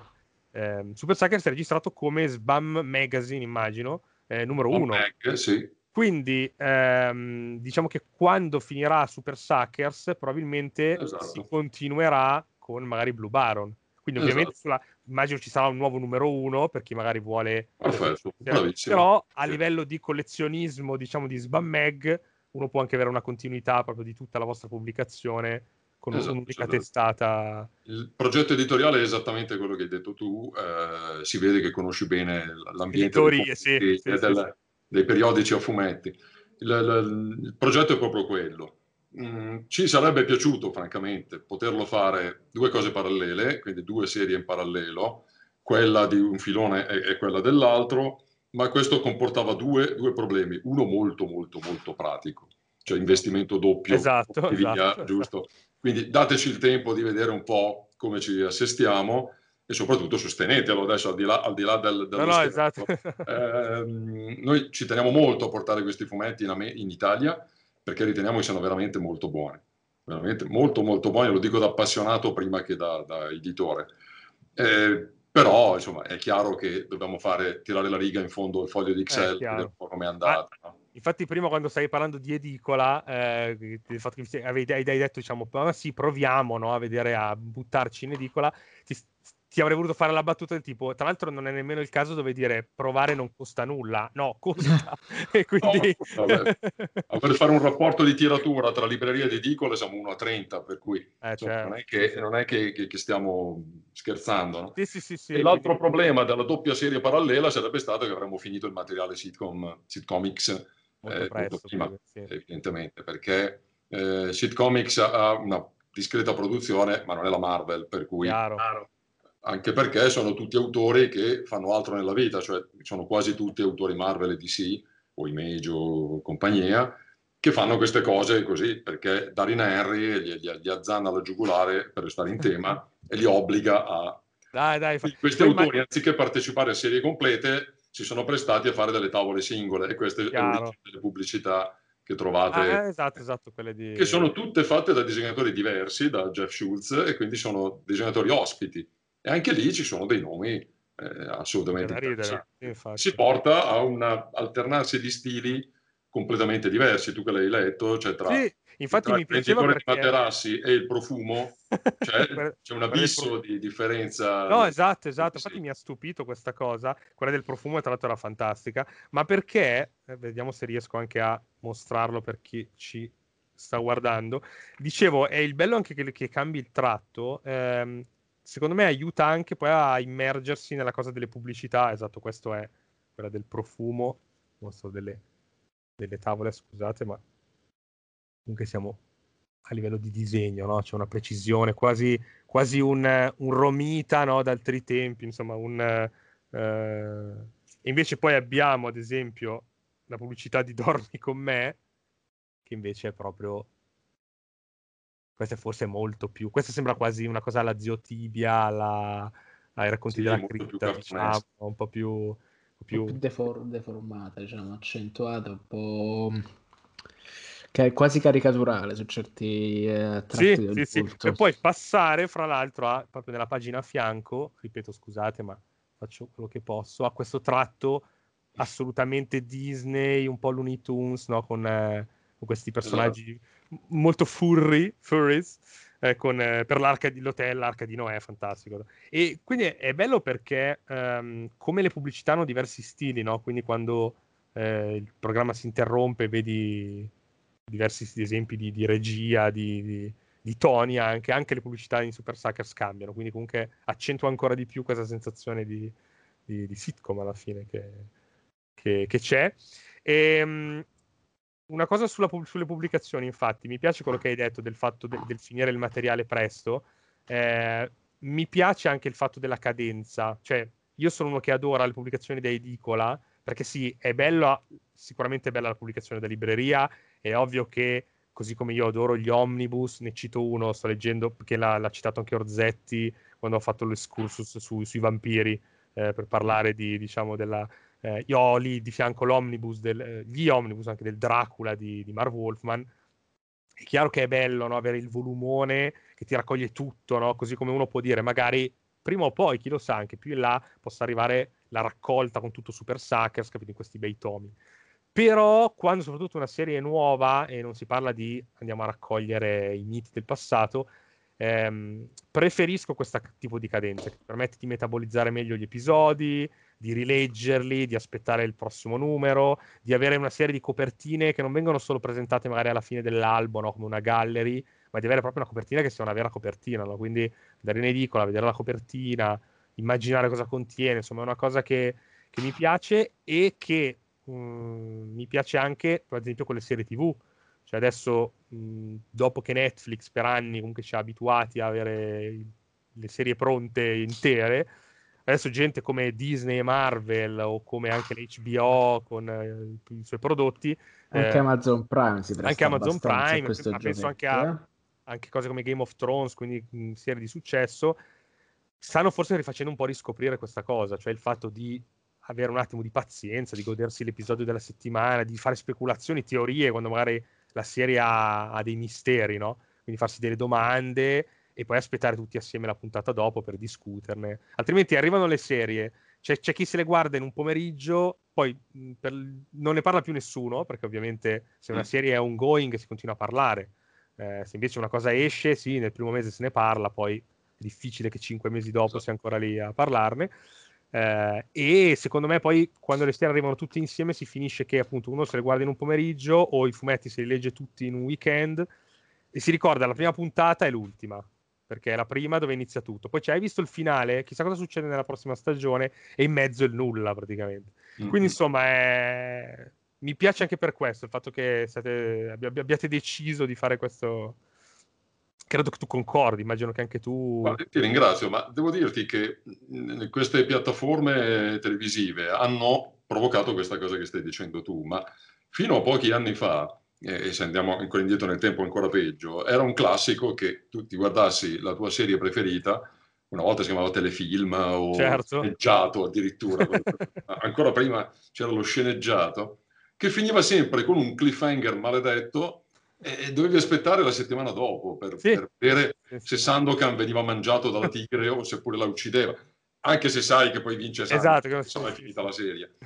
ehm, Super Suckers è registrato come SBAM Magazine, immagino, eh, numero uno. Mag, sì. Quindi ehm, diciamo che quando finirà Super Suckers probabilmente esatto. si continuerà con magari Blue Baron. Quindi ovviamente esatto. sulla, immagino ci sarà un nuovo numero uno per chi magari vuole... Perfetto, però a livello di collezionismo, diciamo di Sbam Mag, uno può anche avere una continuità proprio di tutta la vostra pubblicazione con esatto, un'unica esatto. testata. Il progetto editoriale è esattamente quello che hai detto tu, eh, si vede che conosci bene l'ambiente dei, sì, sì, del, dei, periodici a fumetti. Il, il, il, progetto è proprio quello. Mm, ci sarebbe piaciuto, francamente, poterlo fare due cose parallele, quindi due serie in parallelo, quella di un filone e, e quella dell'altro, ma questo comportava due, due, problemi. Uno molto, molto, molto pratico, cioè investimento doppio. Esatto, via, esatto. giusto? Quindi dateci il tempo di vedere un po' come ci assestiamo e soprattutto sostenetelo adesso al di là, al di là del, dello no, no, esatto. eh, noi ci teniamo molto a portare questi fumetti in, in, Italia perché riteniamo che siano veramente molto buoni veramente molto molto buoni lo dico da appassionato prima che da, da editore eh, però, insomma, è chiaro che dobbiamo fare, tirare la riga in fondo al foglio di Excel, vedere un po' come è andata. Ah, no? Infatti, prima quando stavi parlando di edicola, eh, hai detto, diciamo, ma sì, proviamo no, a vedere, a buttarci in edicola, ti, avrei voluto fare la battuta del tipo, tra l'altro non è nemmeno il caso dove dire provare non costa nulla, no, costa. e quindi... No, per fare un rapporto di tiratura tra librerie ed edicole siamo 1 a 30, per cui eh, insomma, certo. non è, che, non è che, che, che stiamo scherzando. No? Sì, sì, sì, sì, e l'altro problema della doppia serie parallela sarebbe stato che avremmo finito il materiale sitcom, sitcomics molto eh, presto, prima, sì. evidentemente, perché eh, sitcomics ha una discreta produzione, ma non è la Marvel, per cui... Chiaro. Chiaro anche perché sono tutti autori che fanno altro nella vita, cioè sono quasi tutti autori Marvel e DC, o Image o compagnia, che fanno queste cose così, perché Darin Henry gli, gli, gli azzanna la giugulare, per restare in tema, e li obbliga a... Dai, dai, fa... Questi autori, ma... anziché partecipare a serie complete, si sono prestati a fare delle tavole singole, e queste sono le pubblicità che trovate, ah, esatto, esatto, di... che sono tutte fatte da disegnatori diversi, da Jeff Schultz, e quindi sono disegnatori ospiti e anche lì ci sono dei nomi eh, assolutamente ridere, Si porta a un alternarsi di stili completamente diversi. Tu che l'hai letto, cioè tra, sì, infatti tra mi piaceva perché... di materassi e il profumo, cioè, c'è un abisso di differenza. No, esatto, esatto. Infatti sì. mi ha stupito questa cosa. Quella del profumo, tra l'altro, era fantastica. Ma perché, eh, vediamo se riesco anche a mostrarlo per chi ci sta guardando. Dicevo, è il bello anche che, che cambi il tratto. Ehm, secondo me aiuta anche poi a immergersi nella cosa delle pubblicità. Esatto, questo è quella del profumo. Mostro delle, delle tavole, scusate, ma comunque siamo a livello di disegno, no? C'è una precisione, quasi, quasi un, un, Romita no? d'altri tempi, insomma, un... Eh... Invece poi abbiamo, ad esempio, la pubblicità di Dormi con me, che invece è proprio questa è forse molto più. Questa sembra quasi una cosa alla zio Tibia, alla, ai racconti sì, della cripta, diciamo, un po' più. Un po più... più defor- deformata, diciamo, accentuata, un po'. Che è quasi caricaturale su certi eh, tratti sì, del sì, sì. E poi passare, fra l'altro, a, proprio nella pagina a fianco, ripeto, scusate, ma faccio quello che posso, a questo tratto assolutamente Disney, un po' Looney Tunes, no? con, eh, con questi personaggi esatto molto furry, furries, eh, con, eh, per l'arca di, l'hotel, l'arca di Noè, fantastico. E quindi è, è bello perché um, come le pubblicità hanno diversi stili, no? Quindi quando eh, il programma si interrompe vedi diversi esempi di, di regia, di, di, di, toni anche, anche le pubblicità in Super Suckers cambiano, quindi comunque accentua ancora di più questa sensazione di, sitcom alla fine che, che, che c'è. E, um, una cosa sulla, sulle pubblicazioni, infatti, mi piace quello che hai detto del fatto de- del finire il materiale presto. Eh, mi piace anche il fatto della cadenza, cioè io sono uno che adora le pubblicazioni da edicola, perché sì, è bello, sicuramente è bella la pubblicazione da libreria, è ovvio che così come io adoro gli omnibus, ne cito uno, sto leggendo, perché l'ha, l'ha citato anche Orzetti quando ho fatto l'escursus su, sui vampiri, eh, per parlare di, diciamo, della... Eh, lì di fianco l'omnibus, del, eh, gli omnibus anche del Dracula di, di Marv Wolfman, è chiaro che è bello no? avere il volumone che ti raccoglie tutto, no? così come uno può dire magari prima o poi, chi lo sa, anche più in là possa arrivare la raccolta con tutto Super Suckers, capito, in questi bei tomi. Però quando soprattutto una serie è nuova e non si parla di andiamo a raccogliere i miti del passato, ehm, preferisco questo tipo di cadenza che permette di metabolizzare meglio gli episodi, di rileggerli, di aspettare il prossimo numero, di avere una serie di copertine che non vengono solo presentate magari alla fine dell'albo, no? come una gallery, ma di avere proprio una copertina che sia una vera copertina, no? quindi andare in edicola, vedere la copertina, immaginare cosa contiene, insomma è una cosa che, che mi piace e che mh, mm, mi piace anche, per esempio, con le serie tv. Cioè adesso, mh, dopo che Netflix per anni comunque ci ha abituati a avere le serie pronte intere, adesso gente come Disney e Marvel o come anche l'HBO con eh, i suoi prodotti anche eh, Amazon Prime si anche Amazon Prime ma penso anche a eh? anche cose come Game of Thrones quindi mh, serie di successo stanno forse rifacendo un po' riscoprire questa cosa cioè il fatto di avere un attimo di pazienza di godersi l'episodio della settimana di fare speculazioni teorie quando magari la serie ha, ha dei misteri no quindi farsi delle domande e poi aspettare tutti assieme la puntata dopo per discuterne. Altrimenti arrivano le serie, c'è, c'è chi se le guarda in un pomeriggio, poi per, non ne parla più nessuno, perché ovviamente se una mm. serie è ongoing si continua a parlare. Eh, se invece una cosa esce, sì, nel primo mese se ne parla, poi è difficile che cinque mesi dopo esatto. sia ancora lì a parlarne. Eh, e secondo me poi quando le serie arrivano tutte insieme si finisce che appunto uno se le guarda in un pomeriggio o i fumetti se li legge tutti in un weekend e si ricorda la prima puntata e l'ultima perché è la prima dove inizia tutto. Poi cioè, hai visto il finale, chissà cosa succede nella prossima stagione, e in mezzo il nulla praticamente. Mm-hmm. Quindi insomma, è... mi piace anche per questo, il fatto che siate... abbiate deciso di fare questo. Credo che tu concordi, immagino che anche tu. Guarda, ti ringrazio, ma devo dirti che queste piattaforme televisive hanno provocato questa cosa che stai dicendo tu, ma fino a pochi anni fa e se andiamo ancora indietro nel tempo ancora peggio, era un classico che tu ti guardassi la tua serie preferita, una volta si chiamava telefilm o certo. sceneggiato addirittura, ancora prima c'era lo sceneggiato, che finiva sempre con un cliffhanger maledetto e dovevi aspettare la settimana dopo per, sì. per vedere se Sandokan veniva mangiato dalla tigre o seppure la uccideva, anche se sai che poi vince Sandokan, esatto, insomma è finita la serie.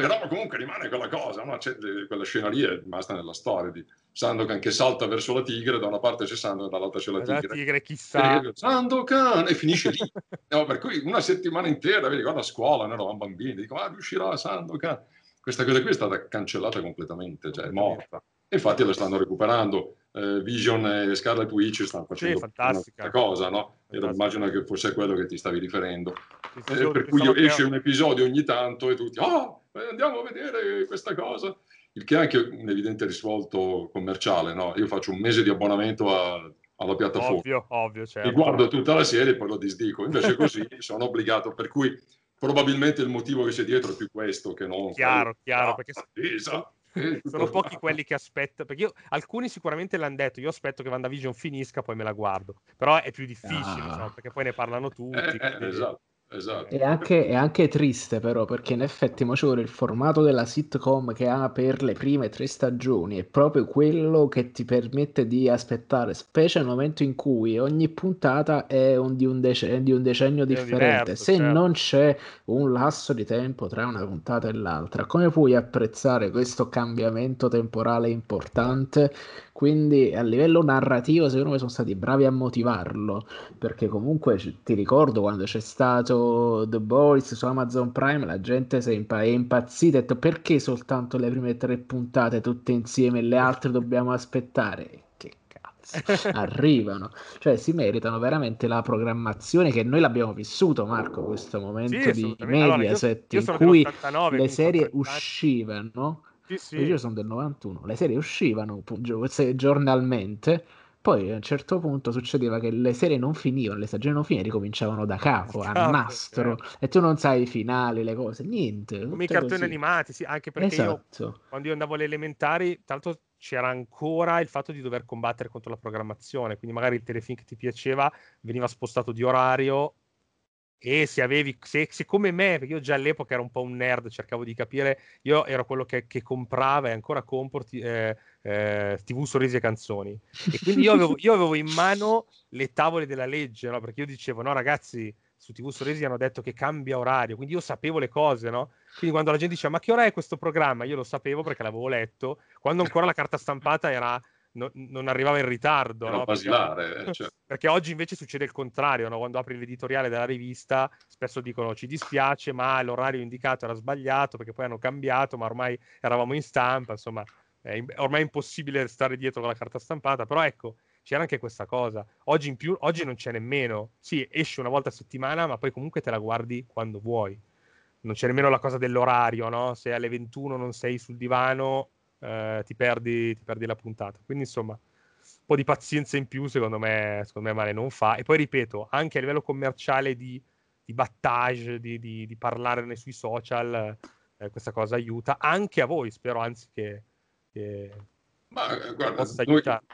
Però comunque rimane quella cosa, no? quella scena lì è rimasta nella storia di Sandokan che salta verso la tigre, da una parte c'è Sandokan, dall'altra c'è la tigre. La tigre chissà. Sandokan! E finisce lì. no, per cui una settimana intera, vedi, guarda a scuola, noi eravamo bambini, dico, ah, riuscirà Sandokan. Questa cosa qui è stata cancellata completamente, cioè è morta. Infatti la stanno recuperando. Eh, Vision e Scarlet Witch stanno facendo sì, questa cosa, no? E immagino che fosse quello che ti stavi riferendo. Sì, sì, eh, per cui esce un episodio ogni tanto e tutti, oh, andiamo a vedere questa cosa. Il che è anche un evidente risvolto commerciale, no? Io faccio un mese di abbonamento a, alla piattaforma. Ovvio, ovvio, certo. Mi guardo tutta la serie e poi lo disdico. Invece così sono obbligato, per cui probabilmente il motivo che c'è dietro è più questo che non... Chiaro, chiaro, perché... Attesa sono pochi quelli che aspettano perché io, alcuni sicuramente l'hanno detto io aspetto che WandaVision finisca poi me la guardo però è più difficile ah. so, perché poi ne parlano tutti eh, eh, esatto Esatto. È anche, è anche triste però perché in effetti mo ci vuole il formato della sitcom che ha per le prime tre stagioni è proprio quello che ti permette di aspettare, specie nel momento in cui ogni puntata è un, di, un dece- di, un decennio differente. Diverso, Se certo. non c'è un lasso di tempo tra una puntata e l'altra, come puoi apprezzare questo cambiamento temporale importante? Quindi a livello narrativo secondo me sono stati bravi a motivarlo, perché comunque ti ricordo quando c'è stato The Boys su Amazon Prime, la gente è, impa- è impazzita e ha detto perché soltanto le prime tre puntate tutte insieme e le altre dobbiamo aspettare? Che cazzo, arrivano, cioè si meritano veramente la programmazione che noi l'abbiamo vissuto Marco, questo momento sì, di Mediaset allora, in cui 89, le serie uscivano sì, sì. Io sono del 91, le serie uscivano giornalmente, poi a un certo punto succedeva che le serie non finivano, le stagioni non finivano, ricominciavano da capo, a Capo, nastro, certo. e tu non sai i finali, le cose, niente. Come i cartoni così. animati, sì, anche perché io Esatto. quando io andavo alle elementari, tanto c'era ancora il fatto di dover combattere contro la programmazione, quindi magari il telefilm che ti piaceva veniva spostato di orario e se avevi, se, se come me, perché io già all'epoca ero un po' un nerd, cercavo di capire, io ero quello che, che comprava e ancora compro eh, eh, TV, sorrisi e canzoni. E quindi io avevo, io avevo in mano le tavole della legge, no? Perché io dicevo, no ragazzi, su TV Sorrisi hanno detto che cambia orario, quindi io sapevo le cose, no? Quindi quando la gente diceva, ma che ora è questo programma? Io lo sapevo perché l'avevo letto, quando ancora la carta stampata era... no- non arrivava in ritardo, no? Perché- basilare, cioè. perché oggi invece succede il contrario, no? quando apri l'editoriale della rivista spesso dicono ci dispiace ma l'orario indicato era sbagliato perché poi hanno cambiato ma ormai eravamo in stampa, insomma è ormai è impossibile stare dietro con la carta stampata, però ecco c'era anche questa cosa, oggi in più, oggi non c'è nemmeno, sì esce una volta a settimana ma poi comunque te la guardi quando vuoi, non c'è nemmeno la cosa dell'orario, no? se alle 21 non sei sul divano eh, ti, perdi, ti perdi la puntata, quindi insomma un po' di pazienza in più, secondo me, secondo me male non fa. E poi ripeto, anche a livello commerciale di, di battage, di, di- di parlarne sui social, eh, questa cosa aiuta anche a voi, spero anzi che, che Ma eh, guarda, possa noi aiutare.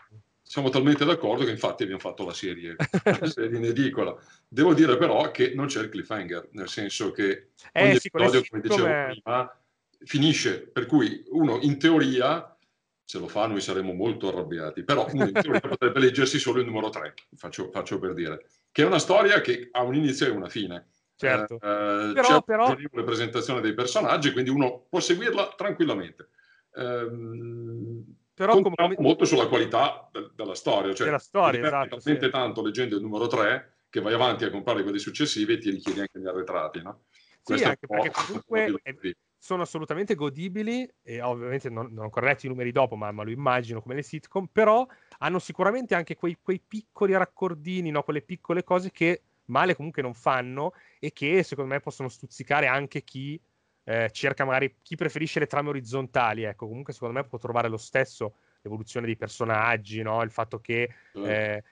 siamo talmente d'accordo che infatti abbiamo fatto la serie, la serie in edicola. Devo dire però che non c'è il cliffhanger, nel senso che Eh ogni sì, episodio, come dicevo prima, finisce, per cui uno in teoria, se lo fa noi saremo molto arrabbiati, però uno in teoria potrebbe leggersi solo il numero 3, faccio, faccio per dire, che è una storia che ha un inizio e una fine. Certo. Eh, Però- c'è però- una presentazione dei personaggi, quindi uno può seguirla tranquillamente. Ehm, Però come- molto sulla qualità de- della storia, cioè Della storia, esatto, talmente sì. tanto leggendo il numero 3 che vai avanti a comprare quelli successivi e ti richiedi anche gli arretrati, no? Sì, Questo è anche perché comunque è- sono assolutamente godibili e ovviamente non, non ho ancora letto i numeri dopo, ma, ma lo immagino come le sitcom, però hanno sicuramente anche quei, quei piccoli raccordini, no? quelle piccole cose che male comunque non fanno e che secondo me possono stuzzicare anche chi eh, cerca magari, chi preferisce le trame orizzontali, ecco, comunque secondo me può trovare lo stesso l'evoluzione dei personaggi, no? il fatto che eh,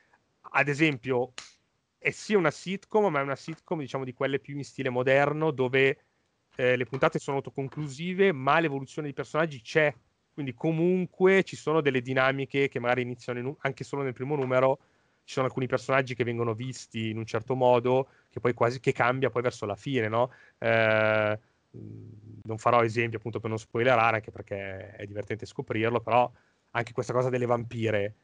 ad esempio è sì una sitcom, ma è una sitcom diciamo di quelle più in stile moderno dove eh, le puntate sono autoconclusive, ma l'evoluzione dei personaggi c'è. Quindi comunque ci sono delle dinamiche che magari iniziano in un- anche solo nel primo numero. Ci sono alcuni personaggi che vengono visti in un certo modo, che poi quasi che cambia poi verso la fine, no? Eh, mh, non farò esempi appunto per non spoilerare, anche perché è divertente scoprirlo, però anche questa cosa delle vampire.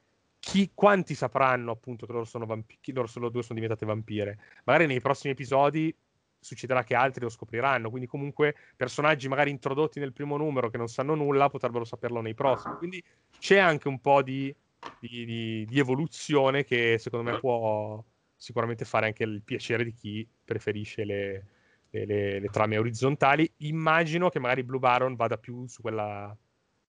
Chi, quanti sapranno appunto che loro sono vampiri, che loro solo due sono diventate vampire? Magari nei prossimi episodi succederà che altri lo scopriranno. Quindi, comunque, personaggi magari introdotti nel primo numero che non sanno nulla potrebbero saperlo nei prossimi. Quindi c'è anche un po' di, di- di- di evoluzione che secondo me può sicuramente fare anche il piacere di chi preferisce le, le- le- le trame orizzontali. Immagino che magari Blue Baron vada più su quella.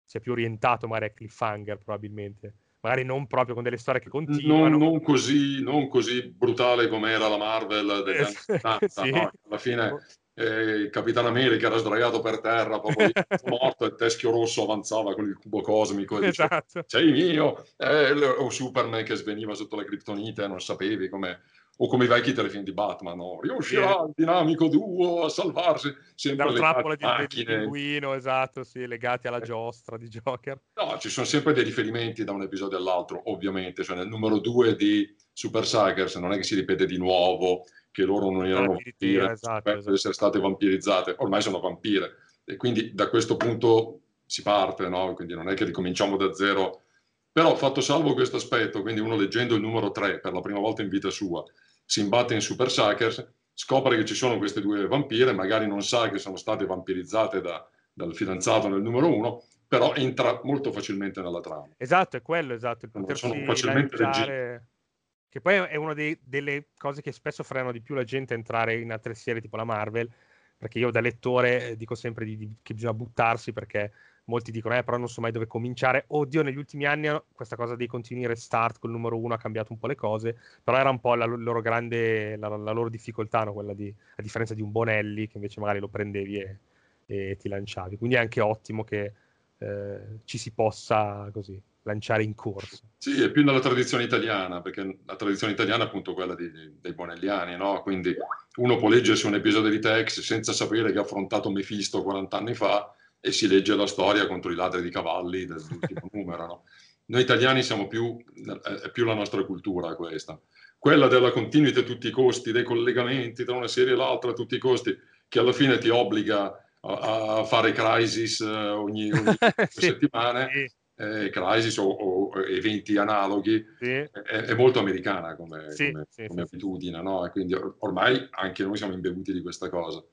sia più orientato magari a cliffhanger, probabilmente. Magari non proprio con delle storie che continuano. non, non così, non così brutale come era la Marvel degli anni 70, Sì. no? alla fine eh, il Capitano America era sdraiato per terra, proprio morto, e il teschio rosso avanzava con il cubo cosmico e diceva Esatto. sei mio, Eh, o Superman che sveniva sotto la criptonite, non sapevi come... O come i vecchi telefilm di Batman, no? riuscirà il dinamico duo a salvarsi sempre Dalla le trappola di, macchine. pinguino, esatto, sì, legati alla giostra di Joker. No, ci sono sempre dei riferimenti da un episodio all'altro, ovviamente. Cioè, nel numero 2 di Super Suckers non è che si ripete di nuovo che loro non erano vampire, esatto, per esatto. essere state vampirizzate. Ormai sono vampire. E quindi da questo punto si parte, no? Quindi non è che ricominciamo da zero. Però fatto salvo questo aspetto, quindi uno leggendo il numero 3 per la prima volta in vita sua, si imbatte in Super Suckers, scopre che ci sono queste due vampire, magari non sa che sono state vampirizzate da- dal fidanzato nel numero 1, però entra molto facilmente nella trama. Esatto, è quello, esatto, il Non potersi sono facilmente lanciare... Che poi è una dei- delle cose che spesso frenano di più la gente a entrare in altre serie tipo la Marvel, perché io da lettore eh, dico sempre di- di- che bisogna buttarsi perché molti dicono, eh, però non so mai dove cominciare. Oddio, negli ultimi anni questa cosa dei continui restart col numero uno ha cambiato un po' le cose, però era un po' la lo- loro grande, la, la loro difficoltà, no? quella di, a differenza di un Bonelli che invece magari lo prendevi e, e ti lanciavi. Quindi è anche ottimo che eh, ci si possa così lanciare in corsa. Sì, è più nella tradizione italiana, perché la tradizione italiana è appunto quella di, dei Bonelliani, no? Quindi uno può leggersi un episodio di Tex senza sapere che ha affrontato Mefisto 40 anni fa e si legge la storia contro i ladri di cavalli dell'ultimo numero, no? Noi italiani siamo più, è più la nostra cultura questa. Quella della continuity a tutti i costi, dei collegamenti tra una serie e l'altra a tutti i costi, che alla fine ti obbliga a, a fare crisis eh, ogni, ogni sì, settimane. Sì eh, crisis o, o, eventi analoghi, sì. è, è, molto americana come, come, come abitudine, no? E quindi ormai anche noi siamo imbevuti di questa cosa.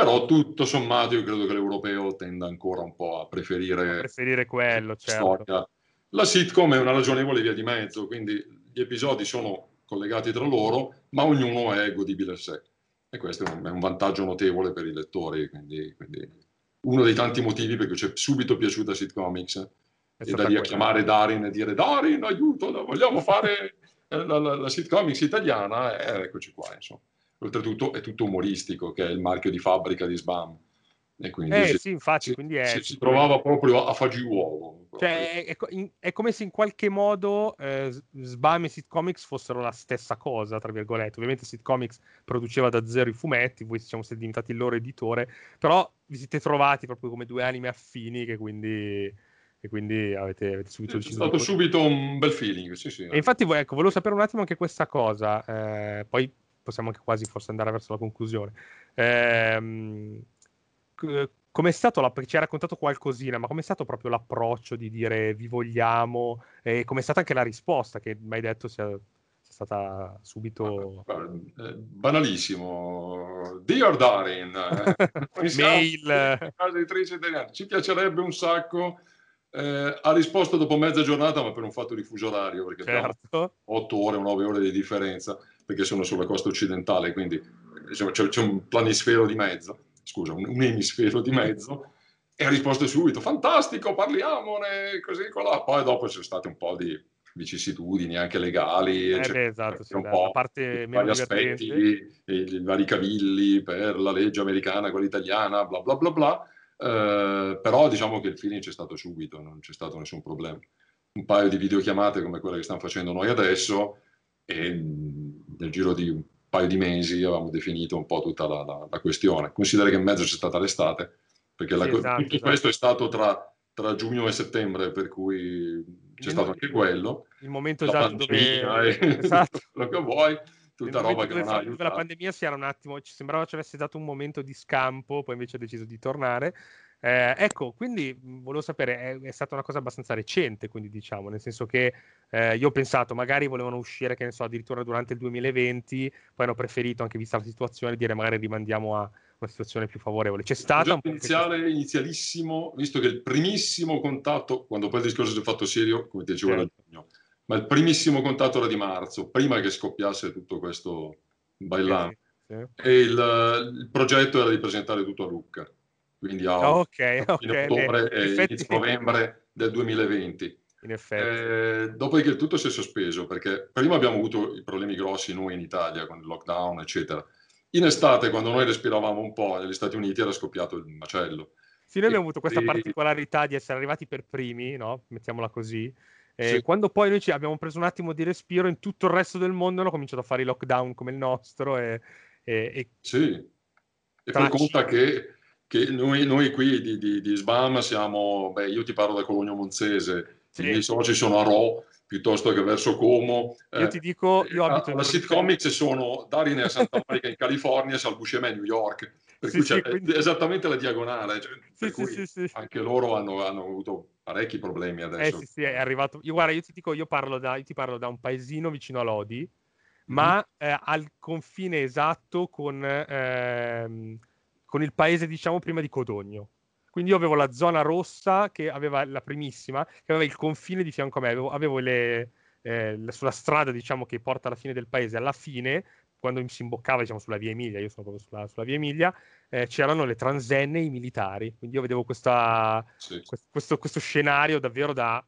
Però tutto sommato io credo che l'europeo tenda ancora un po' a preferire, a preferire quello, certo. La sitcom è una ragionevole via di mezzo, quindi gli episodi sono collegati tra loro, ma ognuno è godibile a sé. E questo è un, è un vantaggio notevole per i lettori, quindi, quindi, uno dei tanti motivi per cui ci è subito piaciuta Sitcomics e da lì a chiamare Darin e dire Darin, aiuto, vogliamo fare la, la, la sitcomics italiana, eh, eccoci qua, insomma. Oltretutto è tutto umoristico, che è il marchio di fabbrica di Sbam. E quindi eh, si, sì, infatti, si, quindi è, si, si trovava proprio a fagiuolo. Cioè, è, è, è, come se in qualche modo eh, Sbam e Sitcomics fossero la stessa cosa, tra virgolette. Ovviamente Sitcomics produceva da zero i fumetti, voi siamo stati diventati il loro editore, però vi siete trovati proprio come due anime affini che quindi e quindi avete, avete subito deciso. È stato di... subito un bel feeling, sì, sì. E infatti, ecco, volevo sapere un attimo anche questa cosa, eh, poi possiamo anche quasi forse andare verso la conclusione. Eh, com'è stato, la, ci hai raccontato qualcosina, ma com'è stato proprio l'approccio di dire vi vogliamo e com'è stata anche la risposta che mi hai detto sia, sia stata subito... Eh, banalissimo. Dear Darin, eh, mail... Ci piacerebbe un sacco eh, ha risposto dopo mezza giornata, ma per un fatto di fuso orario, perché certo. 8 ore o 9 ore di differenza, perché sono sulla costa occidentale, quindi diciamo, c'è, c'è, un planisfero di mezzo, scusa, un, un emisfero di mezzo, e ha risposto subito, fantastico, parliamone, così, colà. Poi dopo ci sono state un po' di vicissitudini anche legali, eh beh, esatto, sì, un po' la parte vari aspetti, i vari cavilli per la legge americana, quella italiana, bla bla bla bla, eh, però diciamo che il feeling c'è stato subito, non c'è stato nessun problema. Un paio di videochiamate come quelle che stiamo facendo noi adesso e nel giro di un paio di mesi avevamo definito un po' tutta la, la, la questione. Considera che in mezzo c'è stata l'estate, perché sì, la, esatto, tutto esatto. questo è stato tra, tra, giugno e settembre, per cui c'è il stato anche quello. Il momento esatto dove... esatto. quello che vuoi tutta roba che non ha aiutato. La pandemia si era un attimo, ci sembrava ci avesse dato un momento di scampo, poi invece ha deciso di tornare. Eh, ecco, quindi volevo sapere, è, è, stata una cosa abbastanza recente, quindi diciamo, nel senso che eh, io ho pensato, magari volevano uscire, che ne so, addirittura durante il 2020, poi hanno preferito, anche vista la situazione, dire magari rimandiamo a una situazione più favorevole. C'è stata un iniziale, inizialissimo, visto che il primissimo contatto, quando poi il discorso si è fatto serio, come ti dicevo, certo. giugno, ma il primissimo contatto era di marzo, prima che scoppiasse tutto questo. Sì, sì. E il, il, progetto era di presentare tutto a Lucca, quindi a oh, okay, okay. ottobre e effetti... inizio novembre del 2020. In effetti. Eh, dopodiché tutto si è sospeso, perché prima abbiamo avuto i problemi grossi noi in Italia con il lockdown, eccetera. In estate, quando noi respiravamo un po', negli Stati Uniti era scoppiato il macello. Sì, noi abbiamo avuto questa particolarità di essere arrivati per primi, no? Mettiamola così eh, sì. Quando poi noi ci abbiamo preso un attimo di respiro, in tutto il resto del mondo hanno cominciato a fare i lockdown come il nostro. E, e, e... Sì, e fai conta che, che noi, noi, qui di, di, di, SBAM siamo, beh, io ti parlo da Cologno Monzese, sì. i miei soci sono a Ro, piuttosto che verso Como. Io ti dico, io eh, abito La sitcomics sono Darine a Santa Monica in California e Salbuscema a New York. Per sì, cui sì, quindi... esattamente la diagonale. Cioè, sì, sì, anche loro hanno, hanno, avuto parecchi problemi adesso. Eh sì, sì, è arrivato. Io, guarda, io ti dico, io parlo da, io ti parlo da un paesino vicino a Lodi, ma mm-hmm. eh, al confine esatto con, ehm, con il paese, diciamo, prima di Codogno. Quindi io avevo la zona rossa che aveva la primissima, che aveva il confine di fianco a me, avevo, avevo le, eh, sulla strada, diciamo, che porta alla fine del paese, alla fine quando si imboccava diciamo, sulla via Emilia, io sono proprio sulla, sulla via Emilia, eh, c'erano le transenne e i militari. Quindi io vedevo questa, sì. questo, questo, scenario davvero da,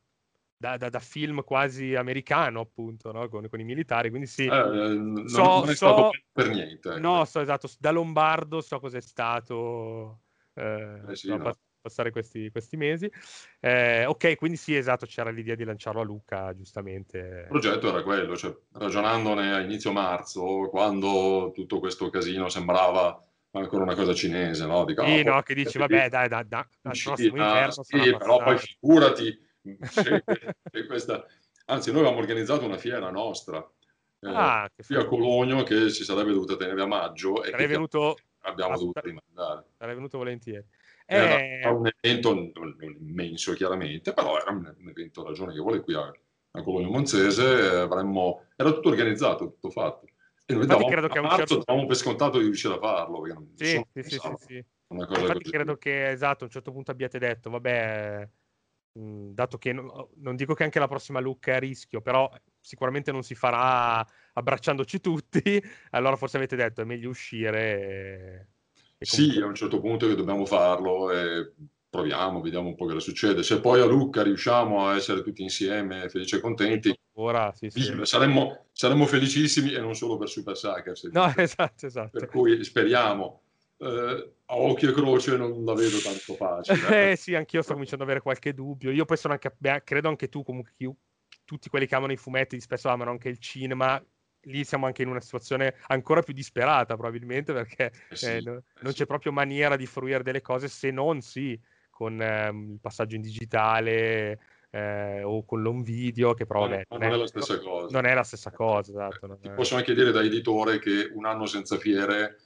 da, da, da, film quasi americano, appunto, no? con, con, i militari. Quindi sì, eh, non, so, non è stato so, per niente. Ecco. No, so esatto, da Lombardo so cos'è stato. Eh, eh sì, no. passare questi, questi mesi. Eh, ok, quindi sì, esatto, c'era l'idea di lanciarlo a Lucca, giustamente. Il progetto era quello, cioè, ragionandone a inizio marzo, quando tutto questo casino sembrava ancora una cosa cinese, no? Dico, sì, no, che dici, vabbè, dai, dai, dai, dai sì, sì però poi figurati, questa... anzi, noi avevamo organizzato una fiera nostra, eh, ah, qui a Cologno, che si sarebbe dovuta tenere a maggio e Sarei che venuto... abbiamo dovuto rimandare. Sarei venuto volentieri. Era eh... un evento non, non, immenso, chiaramente, però era un, un evento ragionevole qui a, a Cologno Monzese, avremmo... era tutto organizzato, tutto fatto. E noi davamo, credo che a marzo certo... davamo per scontato di riuscire a farlo. Sì, sì, sì, sì, sì. Infatti così. credo che esatto, a un certo punto abbiate detto, vabbè, mh, dato che no, non dico che anche la prossima look è a rischio, però sicuramente non si farà abbracciandoci tutti, allora forse avete detto è meglio uscire. E, e comunque... Sì, a un certo punto che dobbiamo farlo e proviamo, vediamo un po' cosa succede. Se poi a Lucca riusciamo a essere tutti insieme, felici e contenti, Ora, sì, sì. Saremmo, saremmo, felicissimi e non solo per Super Suckers. No, esatto, esatto. Per cui speriamo. Eh, a occhio e croce non la vedo tanto facile. Eh, eh sì, anch'io sto cominciando ad avere qualche dubbio. Io poi sono anche, beh, credo anche tu, comunque, io, tutti quelli che amano i fumetti spesso amano anche il cinema. Lì siamo anche in una situazione ancora più disperata, probabilmente, perché eh sì, eh, no, non sì. c'è proprio maniera di fruire delle cose se non sì con ehm, il passaggio in digitale, eh, o con l'home video, che però non, non, è, è, la stessa cosa. Non è la stessa cosa, esatto. Ti è... posso anche dire da editore che un anno senza fiere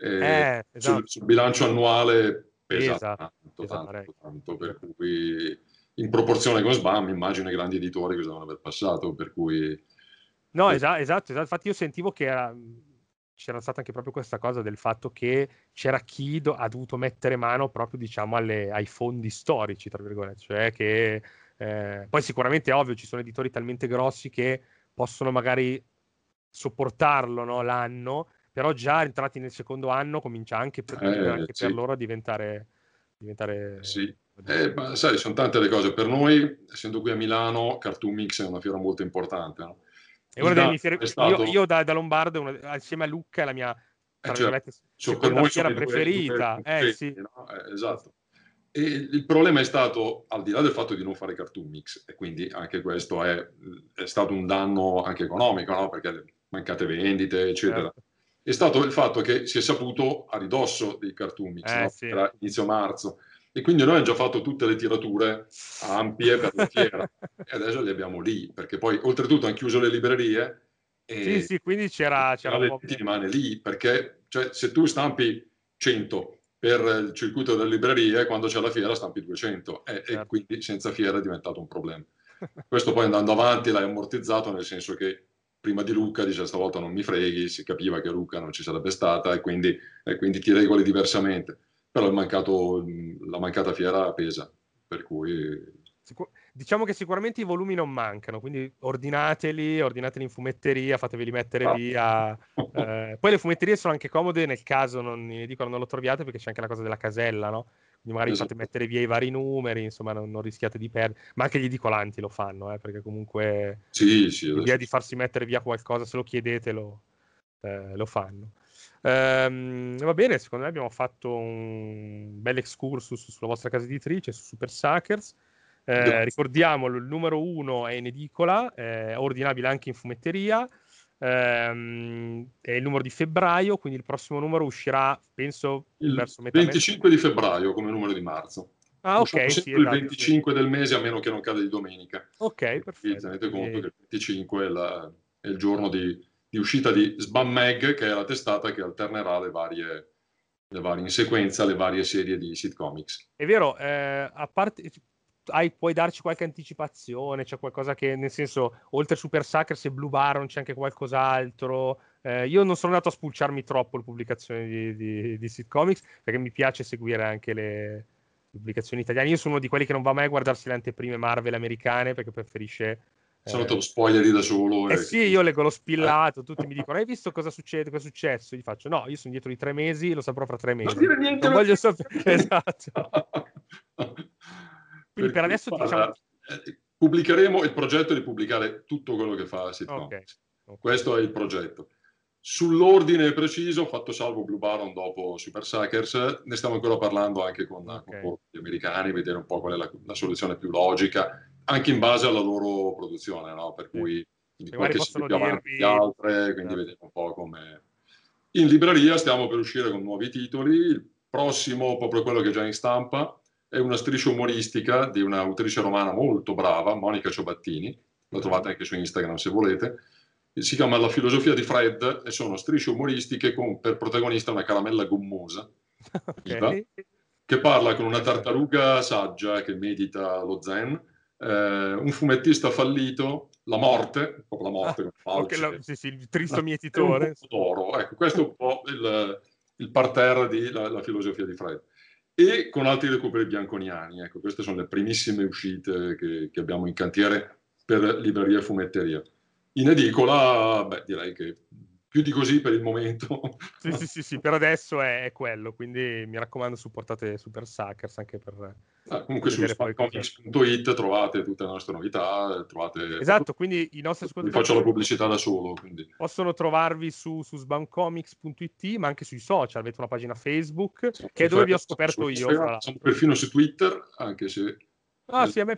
eh, eh, esatto. sul, sul, bilancio annuale pesa, pesa tanto, tanto, tanto, per cui in proporzione con SBAM immagino i grandi editori cosa devono aver passato, per cui... No, esatto, esatto, esatto. infatti io sentivo che era, c'era stata anche proprio questa cosa del fatto che c'era chi do, ha dovuto mettere mano proprio diciamo alle, ai fondi storici, tra virgolette, cioè che eh, poi sicuramente è ovvio, ci sono editori talmente grossi che possono magari sopportarlo no, l'anno, però già entrati nel secondo anno comincia anche per, eh, anche sì. per loro a diventare... diventare sì. Eh, ma sai, sono tante le cose. Per noi, essendo qui a Milano, Cartoon Mix è una fiera molto importante. No? E una delle fiere... stato... Io, io da, da, Lombardo, una... insieme a Lucca, è la mia eh, cioè, seconda fiera preferita. Due, due, due, eh, sì. no? eh, esatto. E il problema è stato, al di là del fatto di non fare cartoon mix, e quindi anche questo è, è stato un danno anche economico, no? perché mancate vendite, eccetera. Certo. È stato il fatto che si è saputo a ridosso dei cartoon mix, eh, no? sì. era inizio marzo, e quindi noi abbiamo già fatto tutte le tirature ampie per la fiera, e adesso le abbiamo lì, perché poi oltretutto hanno chiuso le librerie. E sì, sì, quindi c'era... c'era un po'... rimane lì, perché cioè, se tu stampi 100 per il circuito delle librerie, quando c'è la fiera stampi 200 e, certo. e quindi senza fiera è diventato un problema. Questo poi andando avanti l'hai ammortizzato nel senso che prima di Luca dice stavolta non mi freghi, si capiva che Luca non ci sarebbe stata e quindi, e quindi ti regoli diversamente. Però mancato, la mancata fiera pesa, per cui... Sicur- diciamo che sicuramente i volumi non mancano, quindi ordinateli, ordinateli in fumetteria, fateveli mettere ah. via. Eh, poi le fumetterie sono anche comode nel caso non, dicono non lo troviate perché c'è anche la cosa della casella, no? Magari esatto. fate mettere via i vari numeri, insomma non, non rischiate di perdere. Ma anche gli edicolanti lo fanno, eh, perché comunque sì, sì, l'idea di farsi mettere via qualcosa, se lo chiedete lo, eh, lo fanno. Um, va bene, secondo me abbiamo fatto un bel excursus sulla vostra casa editrice, su Super Suckers. Eh, ricordiamolo, il numero uno è in edicola, è ordinabile anche in fumetteria. Ehm, è il numero di febbraio, quindi il prossimo numero uscirà, penso, il verso metà 25 mese. di febbraio come numero di marzo. Ah, ok. Sì, il 25 esatto, del mese, a meno che non cade di domenica. Ok, perfetto. tenete conto e... che il 25 è, la, è il giorno di, di, uscita di Sbam Mag, che è la testata che alternerà le varie, le varie in sequenza le varie serie di sitcomics. È vero, eh, a parte hai, puoi darci qualche anticipazione? C'è qualcosa che, nel senso, oltre Super Suckers e Blue Baron c'è anche qualcos'altro? Eh, io non sono andato a spulciarmi troppo le pubblicazioni di, di, di Sitcomics perché mi piace seguire anche le pubblicazioni italiane. Io sono uno di quelli che non va mai a guardarsi le anteprime Marvel americane perché preferisce sono eh, spoileri da solo. Eh, eh sì, io leggo lo spillato, tutti mi dicono: Hai visto cosa succede? Cosa è successo? Gli faccio: No, io sono dietro di tre mesi, lo saprò fra tre mesi. Non, dire niente, non voglio sapere. esatto. Quindi per, adesso diciamo... Eh, pubblicheremo il progetto di pubblicare tutto quello che fa Sitcom. Okay. Okay. Questo è il progetto. Sull'ordine preciso, fatto salvo Blue Baron dopo Super Suckers, ne stiamo ancora parlando anche con, okay. con gli americani, vedere un po' qual è la, la, soluzione più logica, anche in base alla loro produzione, no? per cui sì. qualche più avanti di altre, quindi no. vediamo un po' come... In libreria stiamo per uscire con nuovi titoli, il prossimo, proprio quello che è già in stampa, è una striscia umoristica di un'autrice romana molto brava, Monica Ciobattini, la trovate anche su Instagram se volete, si chiama La filosofia di Fred e sono strisce umoristiche con per protagonista una caramella gommosa. Okay. che parla con una tartaruga saggia che medita lo zen, eh, un fumettista fallito, la morte, proprio la morte, ah, okay, la, sì, sì, il tristo mietitore. Ecco, questo è un po' il, il parterre di la, la filosofia di Fred e con altri recuperi bianconiani. Ecco, queste sono le primissime uscite che, che abbiamo in cantiere per libreria e fumetteria. In edicola, beh, direi che più di così per il momento. Sì, sì, sì, sì per adesso è, è, quello, quindi mi raccomando supportate Super Suckers anche per... Ah, comunque su spamcomics.it trovate tutte le nostre novità, trovate... Esatto, quindi i nostri ascoltatori... faccio la pubblicità da solo, quindi... Possono trovarvi su, su sbamcomics.it, ma anche sui social, avete una pagina Facebook, sì, che è dove vi ho scoperto io. Siamo perfino su Twitter, anche se... Ah sì, a me...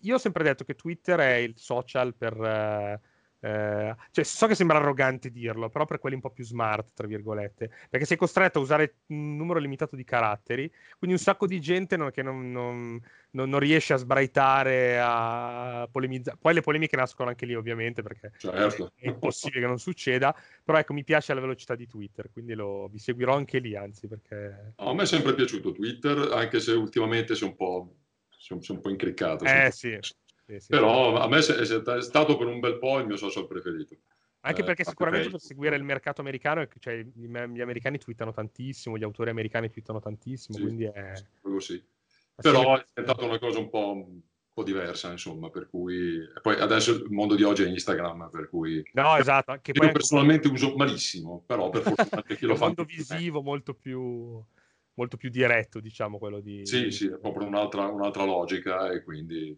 Io ho sempre detto che Twitter è il social per... Uh eh, cioè, so che sembra arrogante dirlo, però per quelli un po' più smart, tra virgolette, perché sei costretto a usare un numero limitato di caratteri, quindi un sacco di gente non, che non, non, non, riesce a sbraitare, a polemizzare. Poi le polemiche nascono anche lì, ovviamente, perché certo. è, impossibile che non succeda, però ecco, mi piace la velocità di Twitter, quindi lo, vi seguirò anche lì, anzi, perché... No, a me è sempre piaciuto Twitter, anche se ultimamente si è un po', si è un po' incriccato. Eh sì. Sì, sì, Però a me è stato per un bel po' il mio social preferito. Anche eh, perché sicuramente per seguire il mercato americano, cioè, gli americani twittano tantissimo, gli autori americani twittano tantissimo, sì, quindi è... Sì. Però è diventata una cosa un po', un po', diversa, insomma, per cui... poi adesso il mondo di oggi è Instagram, per cui... No, esatto. Anche io personalmente anche... uso malissimo, però per fortuna anche chi lo fa... Un mondo visivo molto più, molto più diretto, diciamo, quello di... Sì, sì, è proprio un'altra, un'altra logica e quindi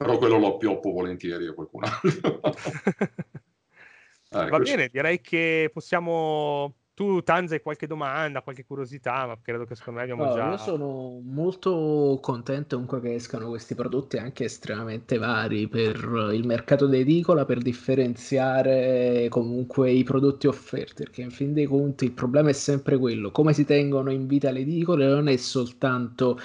però quello lo appioppo volentieri a qualcun altro. eh, Va bene, direi che possiamo... Tu, Tanza, hai qualche domanda, qualche curiosità, ma credo che secondo me abbiamo no, già... Io sono molto contento comunque che escano questi prodotti anche estremamente vari per il mercato d'edicola, per differenziare comunque i prodotti offerti, perché in fin dei conti il problema è sempre quello, come si tengono in vita le edicole non è soltanto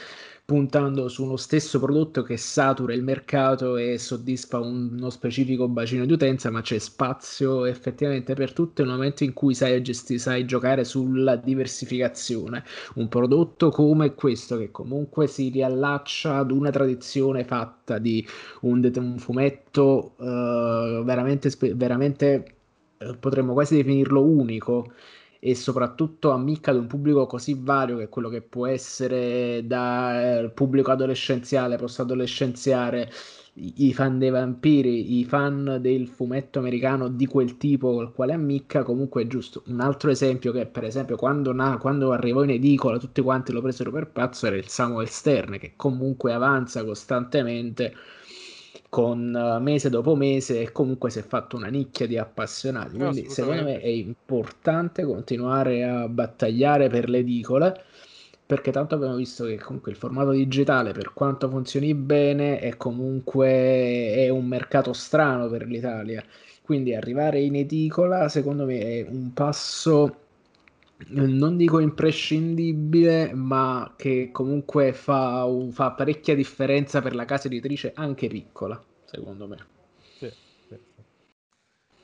puntando su uno stesso prodotto che satura il mercato e soddisfa un, uno specifico bacino di utenza, ma c'è spazio effettivamente per tutto nel momento in cui sai, gesti- sai giocare sulla diversificazione. Un prodotto come questo, che comunque si riallaccia ad una tradizione fatta di un, un fumetto uh, veramente, veramente uh, potremmo quasi definirlo unico e soprattutto ammicca ad un pubblico così vario che quello che può essere dal pubblico adolescenziale, post-adolescenziale, i fan dei vampiri, i fan del fumetto americano di quel tipo col quale ammicca, comunque è giusto. Un altro esempio che per esempio quando, na- quando arrivò in edicola tutti quanti lo presero per pazzo era il Samuel Stern che comunque avanza costantemente con uh, mese dopo mese e comunque si è fatto una nicchia di appassionati. Quindi no, secondo me è importante continuare a battagliare per l'edicola perché tanto abbiamo visto che comunque il formato digitale per quanto funzioni bene è comunque è un mercato strano per l'Italia. Quindi arrivare in edicola secondo me è un passo non dico imprescindibile, ma che comunque fa, fa, parecchia differenza per la casa editrice anche piccola, secondo me. Sì, sì.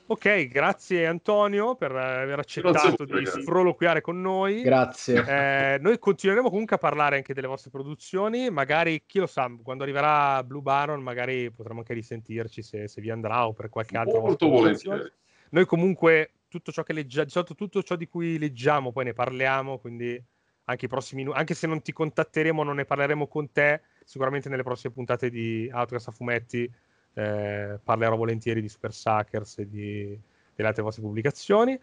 Ok, grazie Antonio per aver accettato di sproloquiare con noi. Grazie. Eh, noi continueremo comunque a parlare anche delle vostre produzioni, magari chi lo sa, quando arriverà Blue Baron magari potremo anche risentirci se, se vi andrà o per qualche altro. Molto volentieri. Noi comunque tutto ciò che leggiamo, tutto ciò di cui leggiamo, poi ne parliamo, quindi anche i prossimi anche se non ti contatteremo, non ne parleremo con te, sicuramente nelle prossime puntate di Outcast a fumetti eh, parlerò volentieri di Super Suckers e di, delle altre vostre pubblicazioni.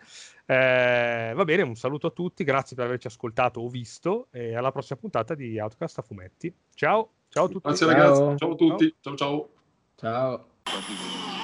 Eh, va bene, un saluto a tutti, grazie per averci ascoltato o visto e alla prossima puntata di Outcast a fumetti. Ciao, ciao a tutti. Grazie ciao. ragazzi, ciao a tutti, ciao ciao. Ciao. ciao.